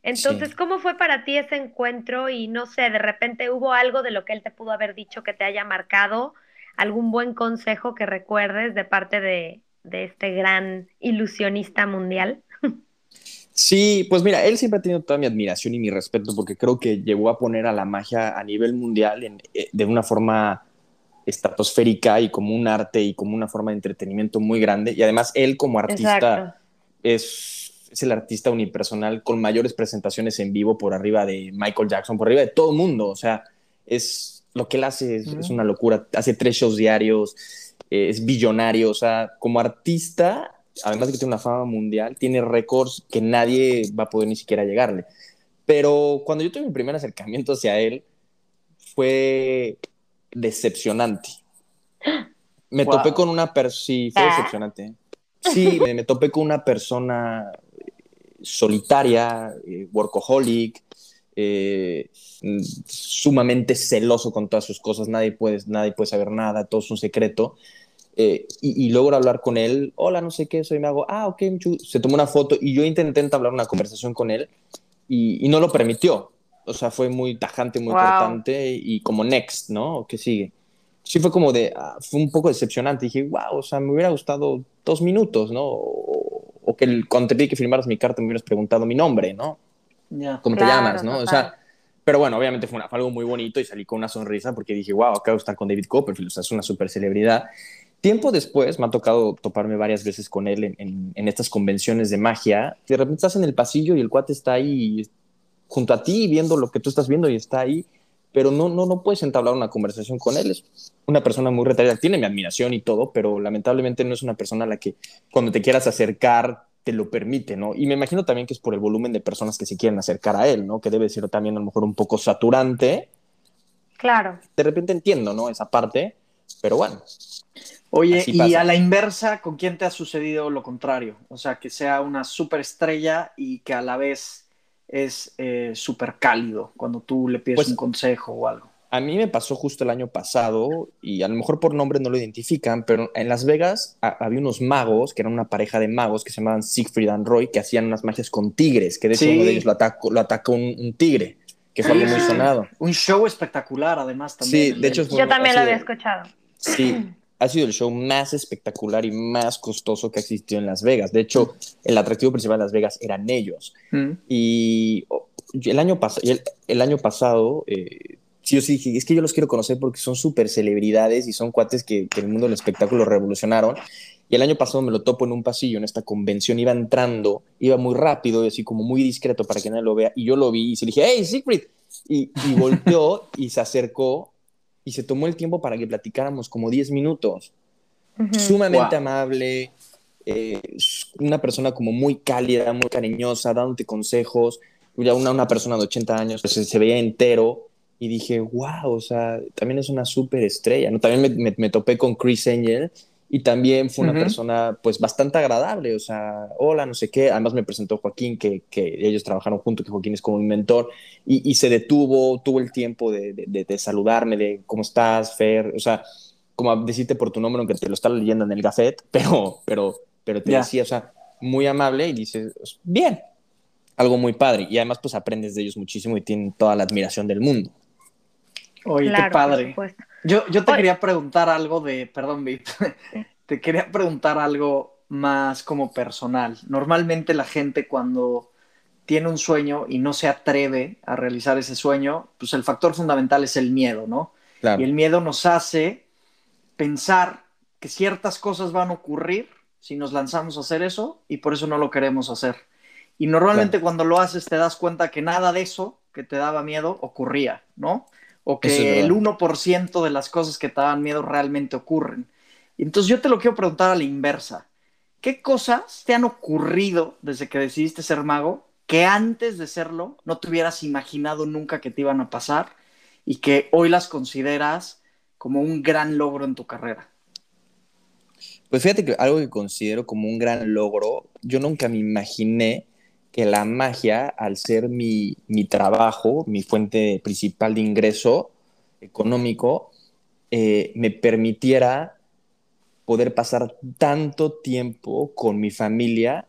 Entonces,
Sí.
¿cómo fue para ti ese encuentro? Y no sé, de repente hubo algo de lo que él te pudo haber dicho que te haya marcado, algún buen consejo que recuerdes de parte de, de este gran ilusionista mundial. [LAUGHS]
Sí, pues mira, él siempre ha tenido toda mi admiración y mi respeto porque creo que llegó a poner a la magia a nivel mundial en- eh, de una forma estratosférica y como un arte y como una forma de entretenimiento muy grande. Y además él como artista es, es el artista unipersonal con mayores presentaciones en vivo por arriba de Michael Jackson, por arriba de todo el mundo. O sea, es lo que él hace es, es una locura. Hace tres shows diarios, eh, es billonario. O sea, como artista, además de que tiene una fama mundial, tiene récords que nadie va a poder ni siquiera llegarle. Pero cuando yo tuve mi primer acercamiento hacia él, fue decepcionante. Me
Wow.
topé con una persona, sí, fue
¿Ah?
decepcionante. Sí, me, me topé con una persona solitaria, eh, workaholic, eh, mm, sumamente celoso con todas sus cosas, nadie puede, nadie puede saber nada, todo es un secreto. Eh, y, y logro hablar con él, hola, no sé qué, soy mago, ah, ok, se tomó una foto y yo intenté entablar una conversación con él y, y no lo permitió. O sea, fue muy tajante, muy
Wow.
cortante y como next, ¿no? ¿Qué sigue? Sí fue como de, ah, fue un poco decepcionante. Dije, wow, o sea, me hubiera gustado dos minutos, ¿no? O, o que el- cuando te pedí que firmaras mi carta me hubieras preguntado mi nombre, ¿no?
Ya.
¿Cómo
Claro,
te llamas, no? O
total.
sea, pero bueno, obviamente fue, una- fue algo muy bonito y salí con una sonrisa porque dije, wow, acabo de estar con David Copperfield, o sea, es una super celebridad. Tiempo después me ha tocado toparme varias veces con él en, en- en estas convenciones de magia. De repente estás en el pasillo y el cuate está ahí junto a ti viendo lo que tú estás viendo y está ahí, pero no, no, no puedes entablar una conversación con él. Es una persona muy retraída, tiene mi admiración y todo, pero lamentablemente no es una persona a la que cuando te quieras acercar te lo permite, ¿no? Y me imagino también que es por el volumen de personas que se quieren acercar a él, ¿no? Que debe ser también a lo mejor un poco saturante.
Claro.
De repente entiendo, ¿no? Esa parte, pero bueno.
Oye, y
pasa.
a la inversa, ¿con quién te ha sucedido lo contrario? O sea, que sea una superestrella y que a la vez es eh, súper cálido cuando tú le pides
Pues-
un consejo o algo.
A mí me pasó justo el año pasado, y a lo mejor por nombre no lo identifican, pero en Las Vegas a- había unos magos, que eran una pareja de magos que se llamaban Siegfried and Roy, que hacían unas magias con tigres, que de hecho
Sí.
uno de ellos lo atacó, lo atacó un, un tigre, que fue algo muy sonado.
Un show espectacular, además, también.
Sí, de hecho
Yo también lo había escuchado.
Sí, [CLEARS THROAT] ha sido el show más espectacular y más costoso que ha existido en Las Vegas. De hecho, el atractivo principal de Las Vegas eran ellos.
Mm.
Y oh, yo el, año pas- el, el año pasado, eh, sí o sí dije, es que yo los quiero conocer porque son súper celebridades y son cuates que, que el mundo del espectáculo revolucionaron. Y el año pasado me lo topo en un pasillo, en esta convención, iba entrando, iba muy rápido y así como muy discreto para que nadie lo vea. Y yo lo vi y se le dije, hey, Siegfried. Y, y [LAUGHS] volteó y se acercó y se tomó el tiempo para que platicáramos como 10 minutos sumamente
Wow.
amable, eh, una persona como muy cálida, muy cariñosa, dándote consejos, ya una, una persona de 80 años, pues, se, se veía entero y dije, wow, o sea, también es una súper estrella, ¿no? También me, me- me topé con Chris Angel y también fue una persona pues bastante agradable, o sea, hola, no sé qué, además me presentó Joaquín, que, que ellos trabajaron juntos, que Joaquín es como mi mentor, y, y se detuvo, tuvo el tiempo de, de- saludarme, de cómo estás, Fer, o sea, como decirte por tu nombre, aunque te lo está leyendo en el gafet, [LAUGHS] pero, pero, pero te
Ya.
decía, o sea, muy amable y dices, bien, algo muy padre. Y además, pues aprendes de ellos muchísimo y tienen toda la admiración del mundo.
Oye,
Claro,
qué padre. Yo, yo te
Oye.
quería preguntar algo de, perdón, Vip, [LAUGHS] te quería preguntar algo más como personal. Normalmente la gente cuando tiene un sueño y no se atreve a realizar ese sueño, pues el factor fundamental es el miedo, ¿no?
Claro.
Y el miedo nos hace pensar que ciertas cosas van a ocurrir si nos lanzamos a hacer eso y por eso no lo queremos hacer. Y normalmente cuando lo haces te das cuenta que nada de eso que te daba miedo ocurría, ¿no? O
Eso es
que el
verdad.
1% de las cosas que te daban miedo realmente ocurren. Entonces yo te lo quiero preguntar a la inversa. ¿Qué cosas te han ocurrido desde que decidiste ser mago que antes de serlo no te hubieras imaginado nunca que te iban a pasar y que hoy las consideras como un gran logro en tu carrera?
Pues fíjate que algo que considero como un gran logro, yo nunca me imaginé que la magia, al ser mi, mi trabajo, mi fuente principal de ingreso económico, eh, me permitiera poder pasar tanto tiempo con mi familia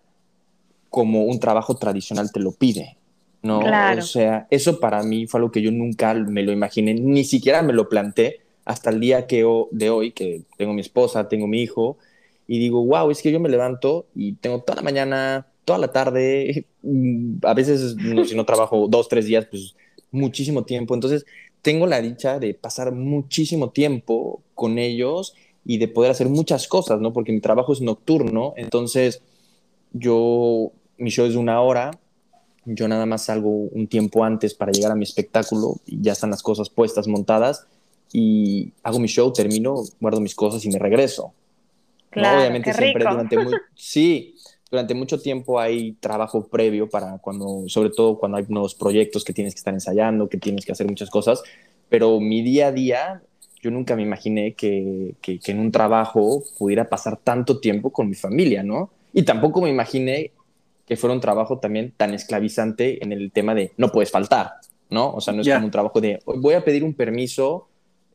como un trabajo tradicional te lo pide, ¿no?
Claro.
O sea, eso para mí fue algo que yo nunca me lo imaginé, ni siquiera me lo planteé hasta el día que de hoy, que tengo mi esposa, tengo mi hijo, y digo, wow, es que yo me levanto y tengo toda la mañana, toda la tarde, mm, a veces no, si no trabajo [LAUGHS] dos, tres días, pues muchísimo tiempo. Entonces, tengo la dicha de pasar muchísimo tiempo con ellos y de poder hacer muchas cosas, ¿no? Porque mi trabajo es nocturno, entonces yo, mi show es de una hora, yo nada más salgo un tiempo antes para llegar a mi espectáculo y ya están las cosas puestas, montadas, y hago mi show, termino, guardo mis cosas y me regreso. ¿no?
Claro,
Obviamente
qué
siempre durante muy, [LAUGHS] sí, durante mucho tiempo hay trabajo previo para cuando, sobre todo cuando hay nuevos proyectos que tienes que estar ensayando, que tienes que hacer muchas cosas, pero mi día a día, yo nunca me imaginé que, que, que en un trabajo pudiera pasar tanto tiempo con mi familia, ¿no? Y tampoco me imaginé que fuera un trabajo también tan esclavizante en el tema de no puedes faltar, ¿no? O sea, no es
Ya.
como un trabajo de "Hoy voy a pedir un permiso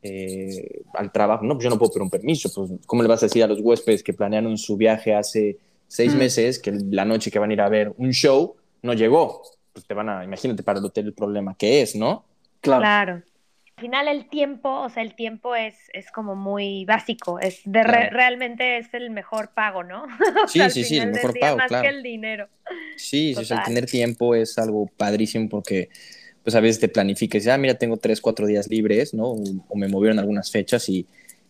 eh, al trabajo. No, pues yo no puedo pedir un permiso. Pues, ¿cómo le vas a decir a los huéspedes que planearon su viaje hace seis
Mm.
meses que la noche que van a ir a ver un show no llegó? Pues te van a, imagínate para el hotel el problema que es, ¿no?
Claro.
Claro. Al final el tiempo, o sea, el tiempo es, es como muy básico, es de re-
Claro.
realmente es el mejor pago, ¿no? [LAUGHS] O
Sí,
sea,
sí, sí, el mejor
día,
pago,
más
claro.
que el dinero.
Sí, sí, o sea, el tener tiempo es algo padrísimo porque pues a veces te planificas, y dices, ah, mira, tengo tres, cuatro días libres, ¿no? O, o me movieron algunas fechas y,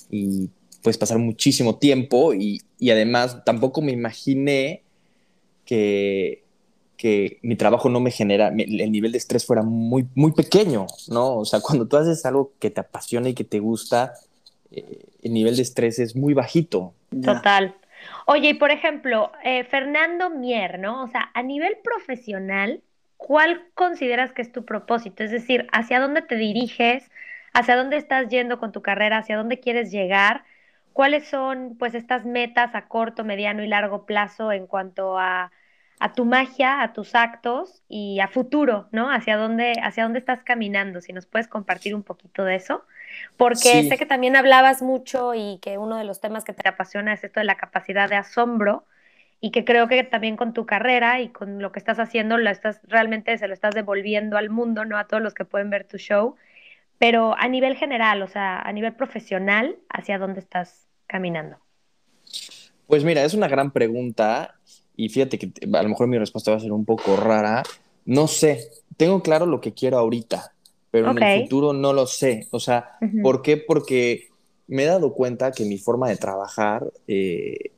y puedes pasar muchísimo tiempo y, y además tampoco me imaginé que, que mi trabajo no me genera, el nivel de estrés fuera muy, muy pequeño, ¿no? O sea, cuando tú haces algo que te apasiona y que te gusta, eh, el nivel de estrés es muy bajito.
Total. Oye, y por ejemplo, eh, Fernando Mier, ¿no? O sea, a nivel profesional, ¿cuál consideras que es tu propósito? Es decir, ¿hacia dónde te diriges? ¿Hacia dónde estás yendo con tu carrera? ¿Hacia dónde quieres llegar? ¿Cuáles son, pues, estas metas a corto, mediano y largo plazo en cuanto a,
a tu magia, a tus actos y a futuro, ¿no? Hacia dónde, hacia dónde estás caminando. Si nos puedes compartir un poquito de eso. Porque sé que también hablabas mucho y que uno de los temas que te apasiona es esto de la capacidad de asombro y que creo que también con tu carrera y con lo que estás haciendo, lo estás, realmente se lo estás devolviendo al mundo, ¿no? A todos los que pueden ver tu show. Pero a nivel general, o sea, a nivel profesional, ¿hacia dónde estás caminando?
Pues mira, es una gran pregunta y fíjate que a lo mejor mi respuesta va a ser un poco rara. No sé, tengo claro lo que quiero ahorita, pero en el futuro no lo sé. O sea, ¿por qué? Porque me he dado cuenta que mi forma de trabajar eh,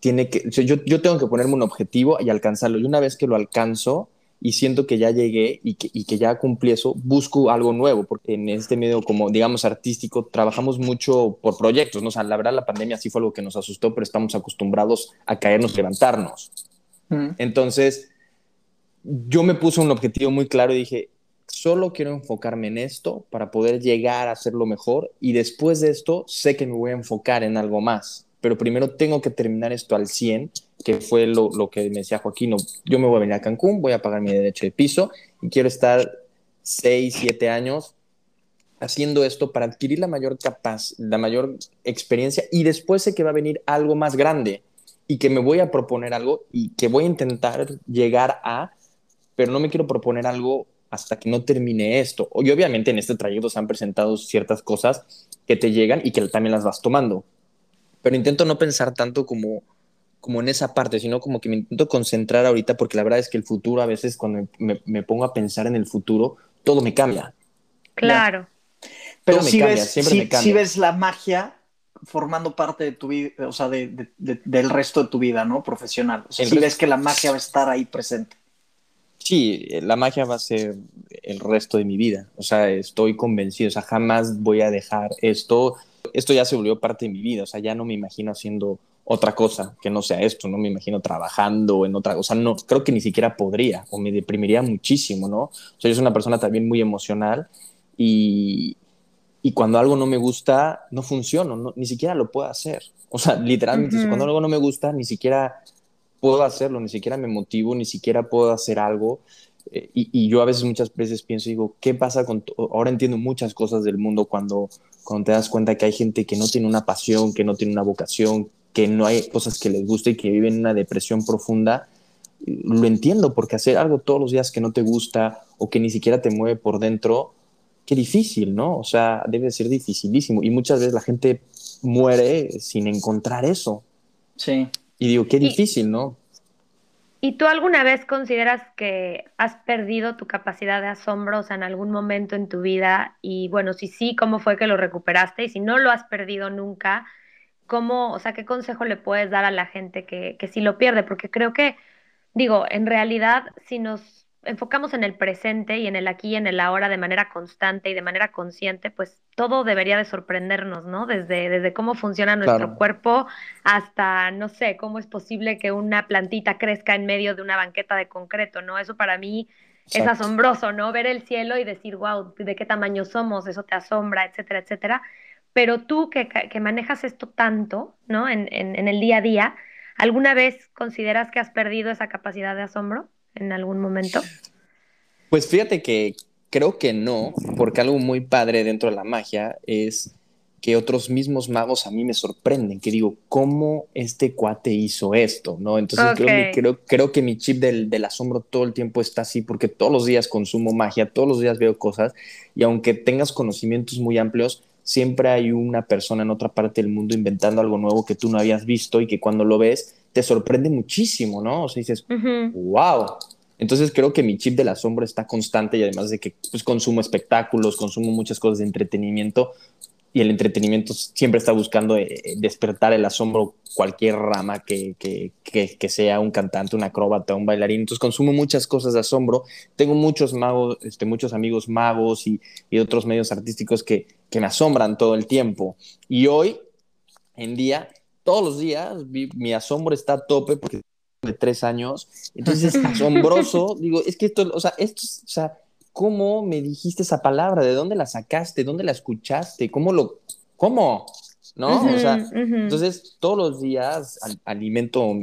tiene que, yo, yo tengo que ponerme un objetivo y alcanzarlo. Y una vez que lo alcanzo, y siento que ya llegué y que, y que, ya cumplí eso, busco algo nuevo, porque en este medio como, digamos, artístico, trabajamos mucho por proyectos, ¿no? O sea, la verdad la pandemia sí fue algo que nos asustó, pero estamos acostumbrados a caernos, levantarnos. Entonces, yo me puse un objetivo muy claro y dije, solo quiero enfocarme en esto para poder llegar a hacerlo mejor y después de esto sé que me voy a enfocar en algo más, pero primero tengo que terminar esto al 100, que fue lo, que me decía Joaquín, yo me voy a venir a Cancún, voy a pagar mi derecho de piso y quiero estar 6, 7 años haciendo esto para adquirir la mayor capaz, la mayor experiencia y después sé que va a venir algo más grande y que me voy a proponer algo y que voy a intentar llegar a, pero no me quiero proponer algo hasta que no termine esto. Y obviamente en este trayecto se han presentado ciertas cosas que te llegan y que también las vas tomando. Pero intento no pensar tanto como, como en esa parte, sino como que me intento concentrar ahorita porque la verdad es que el futuro a veces cuando me, pongo a pensar en el futuro, todo me cambia.
Claro.
Pero si, ves, si ves la magia formando parte de tu vida, o sea, del resto de tu vida, ¿no? Profesional. O sea, si ves que la magia va a estar ahí presente.
Sí, la magia va a ser el resto de mi vida. O sea, estoy convencido. O sea, jamás voy a dejar esto. Esto ya se volvió parte de mi vida. O sea, ya no me imagino haciendo otra cosa que no sea esto. No me imagino trabajando en otra cosa. No, creo que ni siquiera podría o me deprimiría muchísimo, ¿no? O sea, yo soy una persona también muy emocional y, y cuando algo no me gusta, no funciona, ni siquiera lo puedo hacer. O sea, literalmente, cuando algo no me gusta, ni siquiera puedo hacerlo, ni siquiera me motivo, ni siquiera puedo hacer algo. Eh, y, yo a veces, muchas veces pienso, digo, ¿qué pasa con... Ahora entiendo muchas cosas del mundo cuando, cuando te das cuenta que hay gente que no tiene una pasión, que no tiene una vocación, que no hay cosas que les gusta y que viven en una depresión profunda. Lo entiendo, porque hacer algo todos los días que no te gusta o que ni siquiera te mueve por dentro, qué difícil, ¿no? O sea, debe ser dificilísimo. Y muchas veces la gente muere sin encontrar eso.
Sí.
Y digo, qué difícil, ¿no?
¿Y tú alguna vez consideras que has perdido tu capacidad de asombro, o sea, en algún momento en tu vida? Y bueno, si sí, ¿cómo fue que lo recuperaste? Y si no lo has perdido nunca, ¿cómo, o sea, qué consejo le puedes dar a la gente que, que sí lo pierde? Porque creo que, digo, en realidad, si nos enfocamos en el presente y en el aquí y en el ahora de manera constante y de manera consciente, pues todo debería de sorprendernos, ¿no? Desde, desde cómo funciona nuestro cuerpo hasta, no sé, cómo es posible que una plantita crezca en medio de una banqueta de concreto, ¿no? Eso para mí es asombroso, ¿no? Ver el cielo y decir, wow, ¿de qué tamaño somos? Eso te asombra, etcétera, etcétera. Pero tú que, que manejas esto tanto, ¿no? En, en, en el día a día, ¿alguna vez consideras que has perdido esa capacidad de asombro? En algún momento?
Pues fíjate que creo que no, porque algo muy padre dentro de la magia es que otros mismos magos a mí me sorprenden, que digo, ¿cómo este cuate hizo esto? ¿no? Entonces creo, creo, que mi chip del, del, asombro todo el tiempo está así, porque todos los días consumo magia, todos los días veo cosas, y aunque tengas conocimientos muy amplios, siempre hay una persona en otra parte del mundo inventando algo nuevo que tú no habías visto y que cuando lo ves te sorprende muchísimo, ¿no? O sea, dices, wow. Entonces creo que mi chip del asombro está constante y además de que pues, consumo espectáculos, consumo muchas cosas de entretenimiento y el entretenimiento siempre está buscando eh, despertar el asombro cualquier rama que, que, que, sea un cantante, un acróbata, un bailarín. Entonces consumo muchas cosas de asombro. Tengo muchos magos, este, muchos amigos magos y, y otros medios artísticos que, que me asombran todo el tiempo. Y hoy en día todos los días mi, asombro está a tope porque de tres años. Entonces es [LAUGHS] asombroso. Digo, es que esto, o sea, esto, o sea, ¿cómo me dijiste esa palabra? ¿De dónde la sacaste? ¿Dónde la escuchaste? ¿Cómo lo, cómo? ¿No? o sea, entonces todos los días alimento,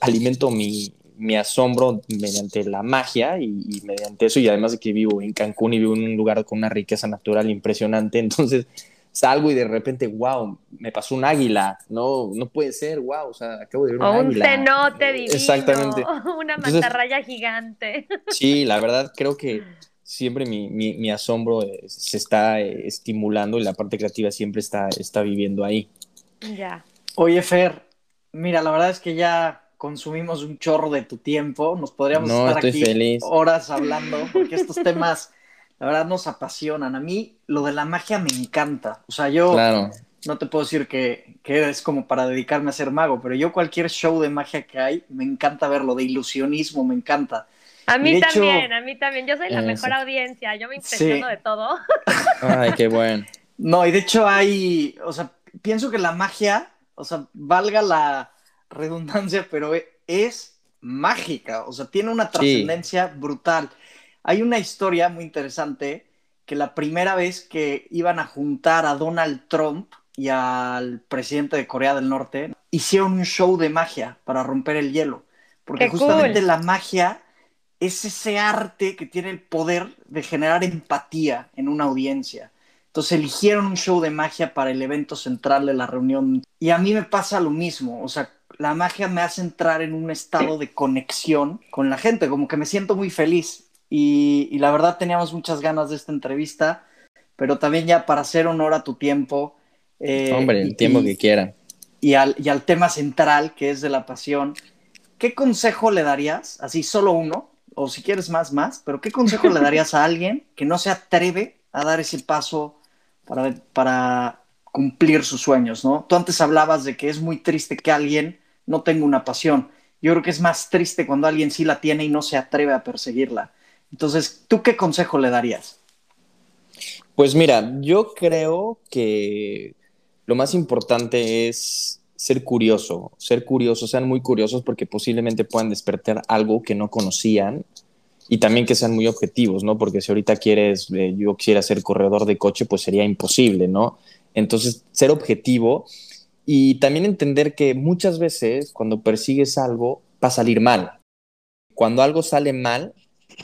alimento mi, mi asombro mediante la magia y, mediante eso, y además de que vivo en Cancún y vivo en un lugar con una riqueza natural impresionante, [LAUGHS] entonces salgo y de repente, wow, me pasó un águila, no, no puede ser, wow, o sea, acabo de ver un
o
un
cenote divino,
Exactamente. [LAUGHS]
una mantarraya gigante.
Sí, la verdad creo que siempre mi, mi, asombro eh, se está eh, estimulando y la parte creativa siempre está, está viviendo ahí.
Ya.
Oye, Fer, mira, la verdad es que ya consumimos un chorro de tu tiempo, nos podríamos estar aquí horas hablando, porque estos temas la verdad nos apasionan. A mí lo de la magia me encanta. O sea, yo no te puedo decir que, es como para dedicarme a ser mago, pero yo cualquier show de magia que hay, me encanta verlo, de ilusionismo, me encanta.
A mí también, a mí también. Yo soy la mejor audiencia, yo me impresiono de todo. [LAUGHS]
Ay, qué bueno.
No, y de hecho hay, o sea, pienso que la magia, o sea, valga la redundancia, pero es mágica, o sea, tiene una trascendencia brutal. Hay una historia muy interesante que la primera vez que iban a juntar a Donald Trump y al presidente de Corea del Norte, hicieron un show de magia para romper el hielo. Porque justamente la magia es ese arte que tiene el poder de generar empatía en una audiencia. Entonces eligieron un show de magia para el evento central de la reunión. Y a mí me pasa lo mismo. O sea, la magia me hace entrar en un estado de conexión con la gente, como que me siento muy feliz. Y, la verdad teníamos muchas ganas de esta entrevista, pero también ya para hacer honor a tu tiempo.
Eh, Hombre, el tiempo que quiera.
Y al, y al tema central, que es de la pasión, ¿qué consejo le darías? Así, solo uno, o si quieres más, más, pero ¿qué consejo le darías a [LAUGHS] alguien que no se atreve a dar ese paso para, para cumplir sus sueños, ¿no? Tú antes hablabas de que es muy triste que alguien no tenga una pasión. Yo creo que es más triste cuando alguien sí la tiene y no se atreve a perseguirla. Entonces, ¿tú qué consejo le darías?
Pues mira, yo creo que lo más importante es ser curioso, ser curioso, sean muy curiosos porque posiblemente puedan despertar algo que no conocían y también que sean muy objetivos, ¿no? Porque si ahorita quieres, eh, yo quisiera ser corredor de coche, pues sería imposible, ¿no? Entonces, ser objetivo y también entender que muchas veces cuando persigues algo va a salir mal. Cuando algo sale mal,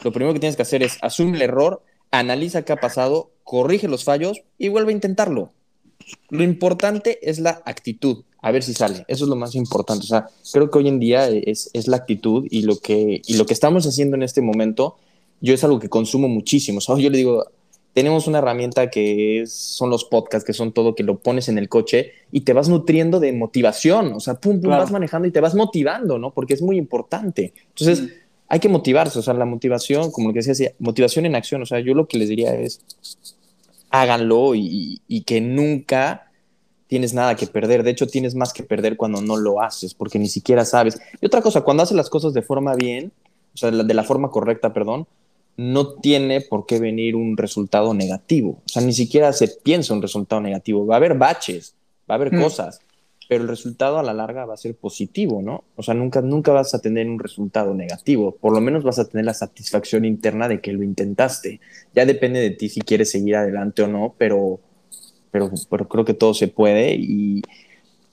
lo primero que tienes que hacer es asumir el error, analiza qué ha pasado, corrige los fallos y vuelve a intentarlo. Lo importante es la actitud, a ver si sale. Eso es lo más importante. O sea, creo que hoy en día es, es la actitud y lo, que, y lo que estamos haciendo en este momento, yo es algo que consumo muchísimo. O sea, yo le digo, tenemos una herramienta que son los podcasts, que son todo que lo pones en el coche y te vas nutriendo de motivación. O sea, pum, pum, vas manejando y te vas motivando, ¿no? Porque es muy importante. Entonces, mm hay que motivarse, o sea, la motivación, como lo que decía, motivación en acción, o sea, yo lo que les diría es, háganlo y, que nunca tienes nada que perder, de hecho tienes más que perder cuando no lo haces, porque ni siquiera sabes. Y otra cosa, cuando haces las cosas de forma bien, o sea, de la forma correcta, perdón, no tiene por qué venir un resultado negativo, o sea, ni siquiera se piensa un resultado negativo, va a haber baches, va a haber mm. cosas, pero el resultado a la larga va a ser positivo, ¿no? O sea, nunca, nunca vas a tener un resultado negativo, por lo menos vas a tener la satisfacción interna de que lo intentaste. Ya depende de ti si quieres seguir adelante o no, pero, pero, pero creo que todo se puede y,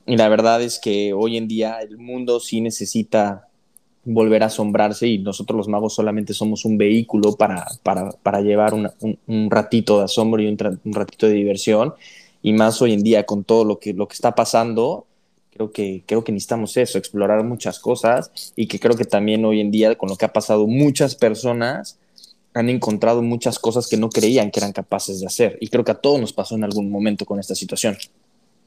y la verdad es que hoy en día el mundo sí necesita volver a asombrarse y nosotros los magos solamente somos un vehículo para, para, para llevar un, un, ratito de asombro y un, un ratito de diversión y más hoy en día con todo lo que, lo que está pasando, creo que, creo que necesitamos eso, explorar muchas cosas y que creo que también hoy en día con lo que ha pasado muchas personas han encontrado muchas cosas que no creían que eran capaces de hacer y creo que a todos nos pasó en algún momento con esta situación.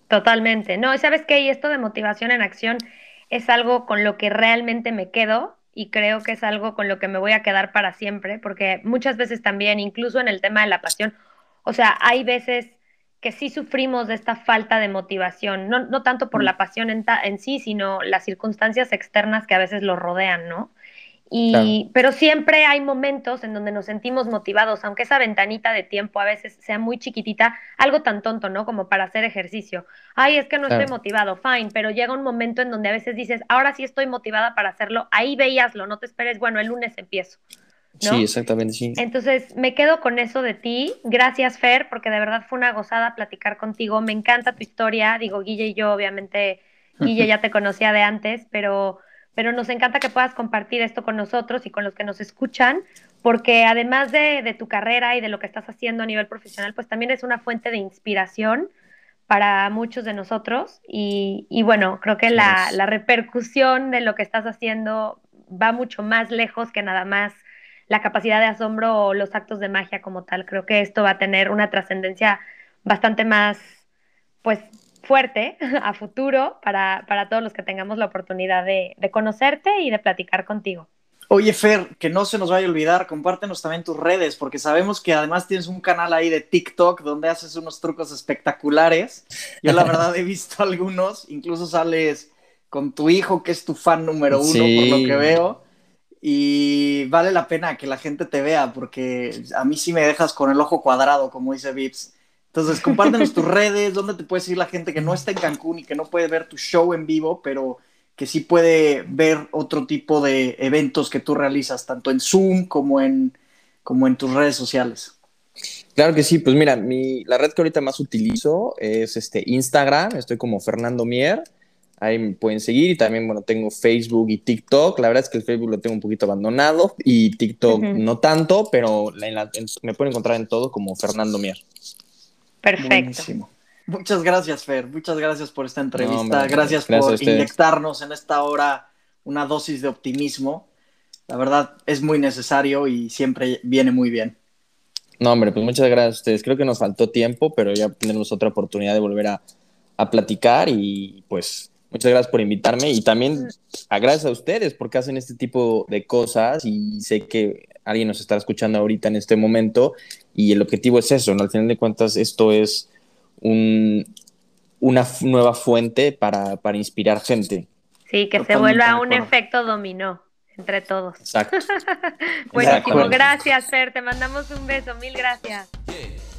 Totalmente, no, sabes qué, y esto de motivación en acción es algo con lo que realmente me quedo y creo que es algo con lo que me voy a quedar para siempre, porque muchas veces también, incluso en el tema de la pasión, o sea, hay veces que sí sufrimos de esta falta de motivación, no, no tanto por mm. la pasión en, en, sí, sino las circunstancias externas que a veces lo rodean, ¿no? Y, Pero siempre hay momentos en donde nos sentimos motivados, aunque esa ventanita de tiempo a veces sea muy chiquitita, algo tan tonto, ¿no? Como para hacer ejercicio. Ay, es que no estoy motivado, fine, pero llega un momento en donde a veces dices, ahora sí estoy motivada para hacerlo, ahí veíaslo, no te esperes, bueno, el lunes empiezo.
Sí, exactamente, sí.
Entonces, me quedo con eso de ti. Gracias, Fer, porque de verdad fue una gozada platicar contigo. Me encanta tu historia. Digo, Guille y yo, obviamente, Guille ya te [LAUGHS] conocía de antes, pero, pero nos encanta que puedas compartir esto con nosotros y con los que nos escuchan, porque además de, tu carrera y de lo que estás haciendo a nivel profesional, pues también es una fuente de inspiración para muchos de nosotros y, bueno, creo que la, la, repercusión de lo que estás haciendo va mucho más lejos que nada más la capacidad de asombro o los actos de magia como tal. Creo que esto va a tener una trascendencia bastante más, pues, fuerte [LAUGHS] a futuro para, para, todos los que tengamos la oportunidad de, de conocerte y de platicar contigo.
Oye, Fer, que no se nos vaya a olvidar, compártenos también tus redes, porque sabemos que además tienes un canal ahí de TikTok donde haces unos trucos espectaculares. Yo la [LAUGHS] verdad he visto algunos, incluso sales con tu hijo, que es tu fan número uno, por lo que veo. Y vale la pena que la gente te vea, porque a mí sí me dejas con el ojo cuadrado, como dice Vips. Entonces, compártenos tus redes, dónde te puede seguir la gente que no está en Cancún y que no puede ver tu show en vivo, pero que sí puede ver otro tipo de eventos que tú realizas, tanto en Zoom como en, como en tus redes sociales.
Claro que sí, pues mira, mi, la red que ahorita más utilizo es este Instagram, estoy como Fernando Mier, ahí me pueden seguir y también, bueno, tengo Facebook y TikTok, la verdad es que el Facebook lo tengo un poquito abandonado y TikTok no tanto, pero me pueden encontrar en todo como Fernando Mier.
Perfecto.
Muchas gracias, Fer. Muchas gracias por esta entrevista. gracias, por inyectarnos en esta hora una dosis de optimismo. La verdad es muy necesario y siempre viene muy bien.
No, hombre, pues muchas gracias a ustedes. Creo que nos faltó tiempo, pero ya tenemos otra oportunidad de volver a, a platicar y pues muchas gracias por invitarme y también gracias a ustedes porque hacen este tipo de cosas y sé que alguien nos está escuchando ahorita en este momento y el objetivo es eso, ¿no? Al final de cuentas esto es un, una nueva fuente para, para inspirar gente.
Sí, que se vuelva un efecto dominó entre todos. Exacto. [LAUGHS] Buenísimo, gracias Fer, te mandamos un beso, mil gracias.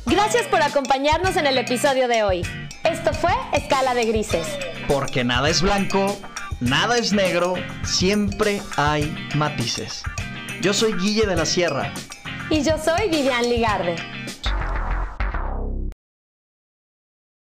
Gracias por acompañarnos en el episodio de hoy. Esto fue Escala de Grises.
Porque nada es blanco, nada es negro, siempre hay matices. Yo soy Guille de la Sierra.
Y yo soy Vivian Ligarde.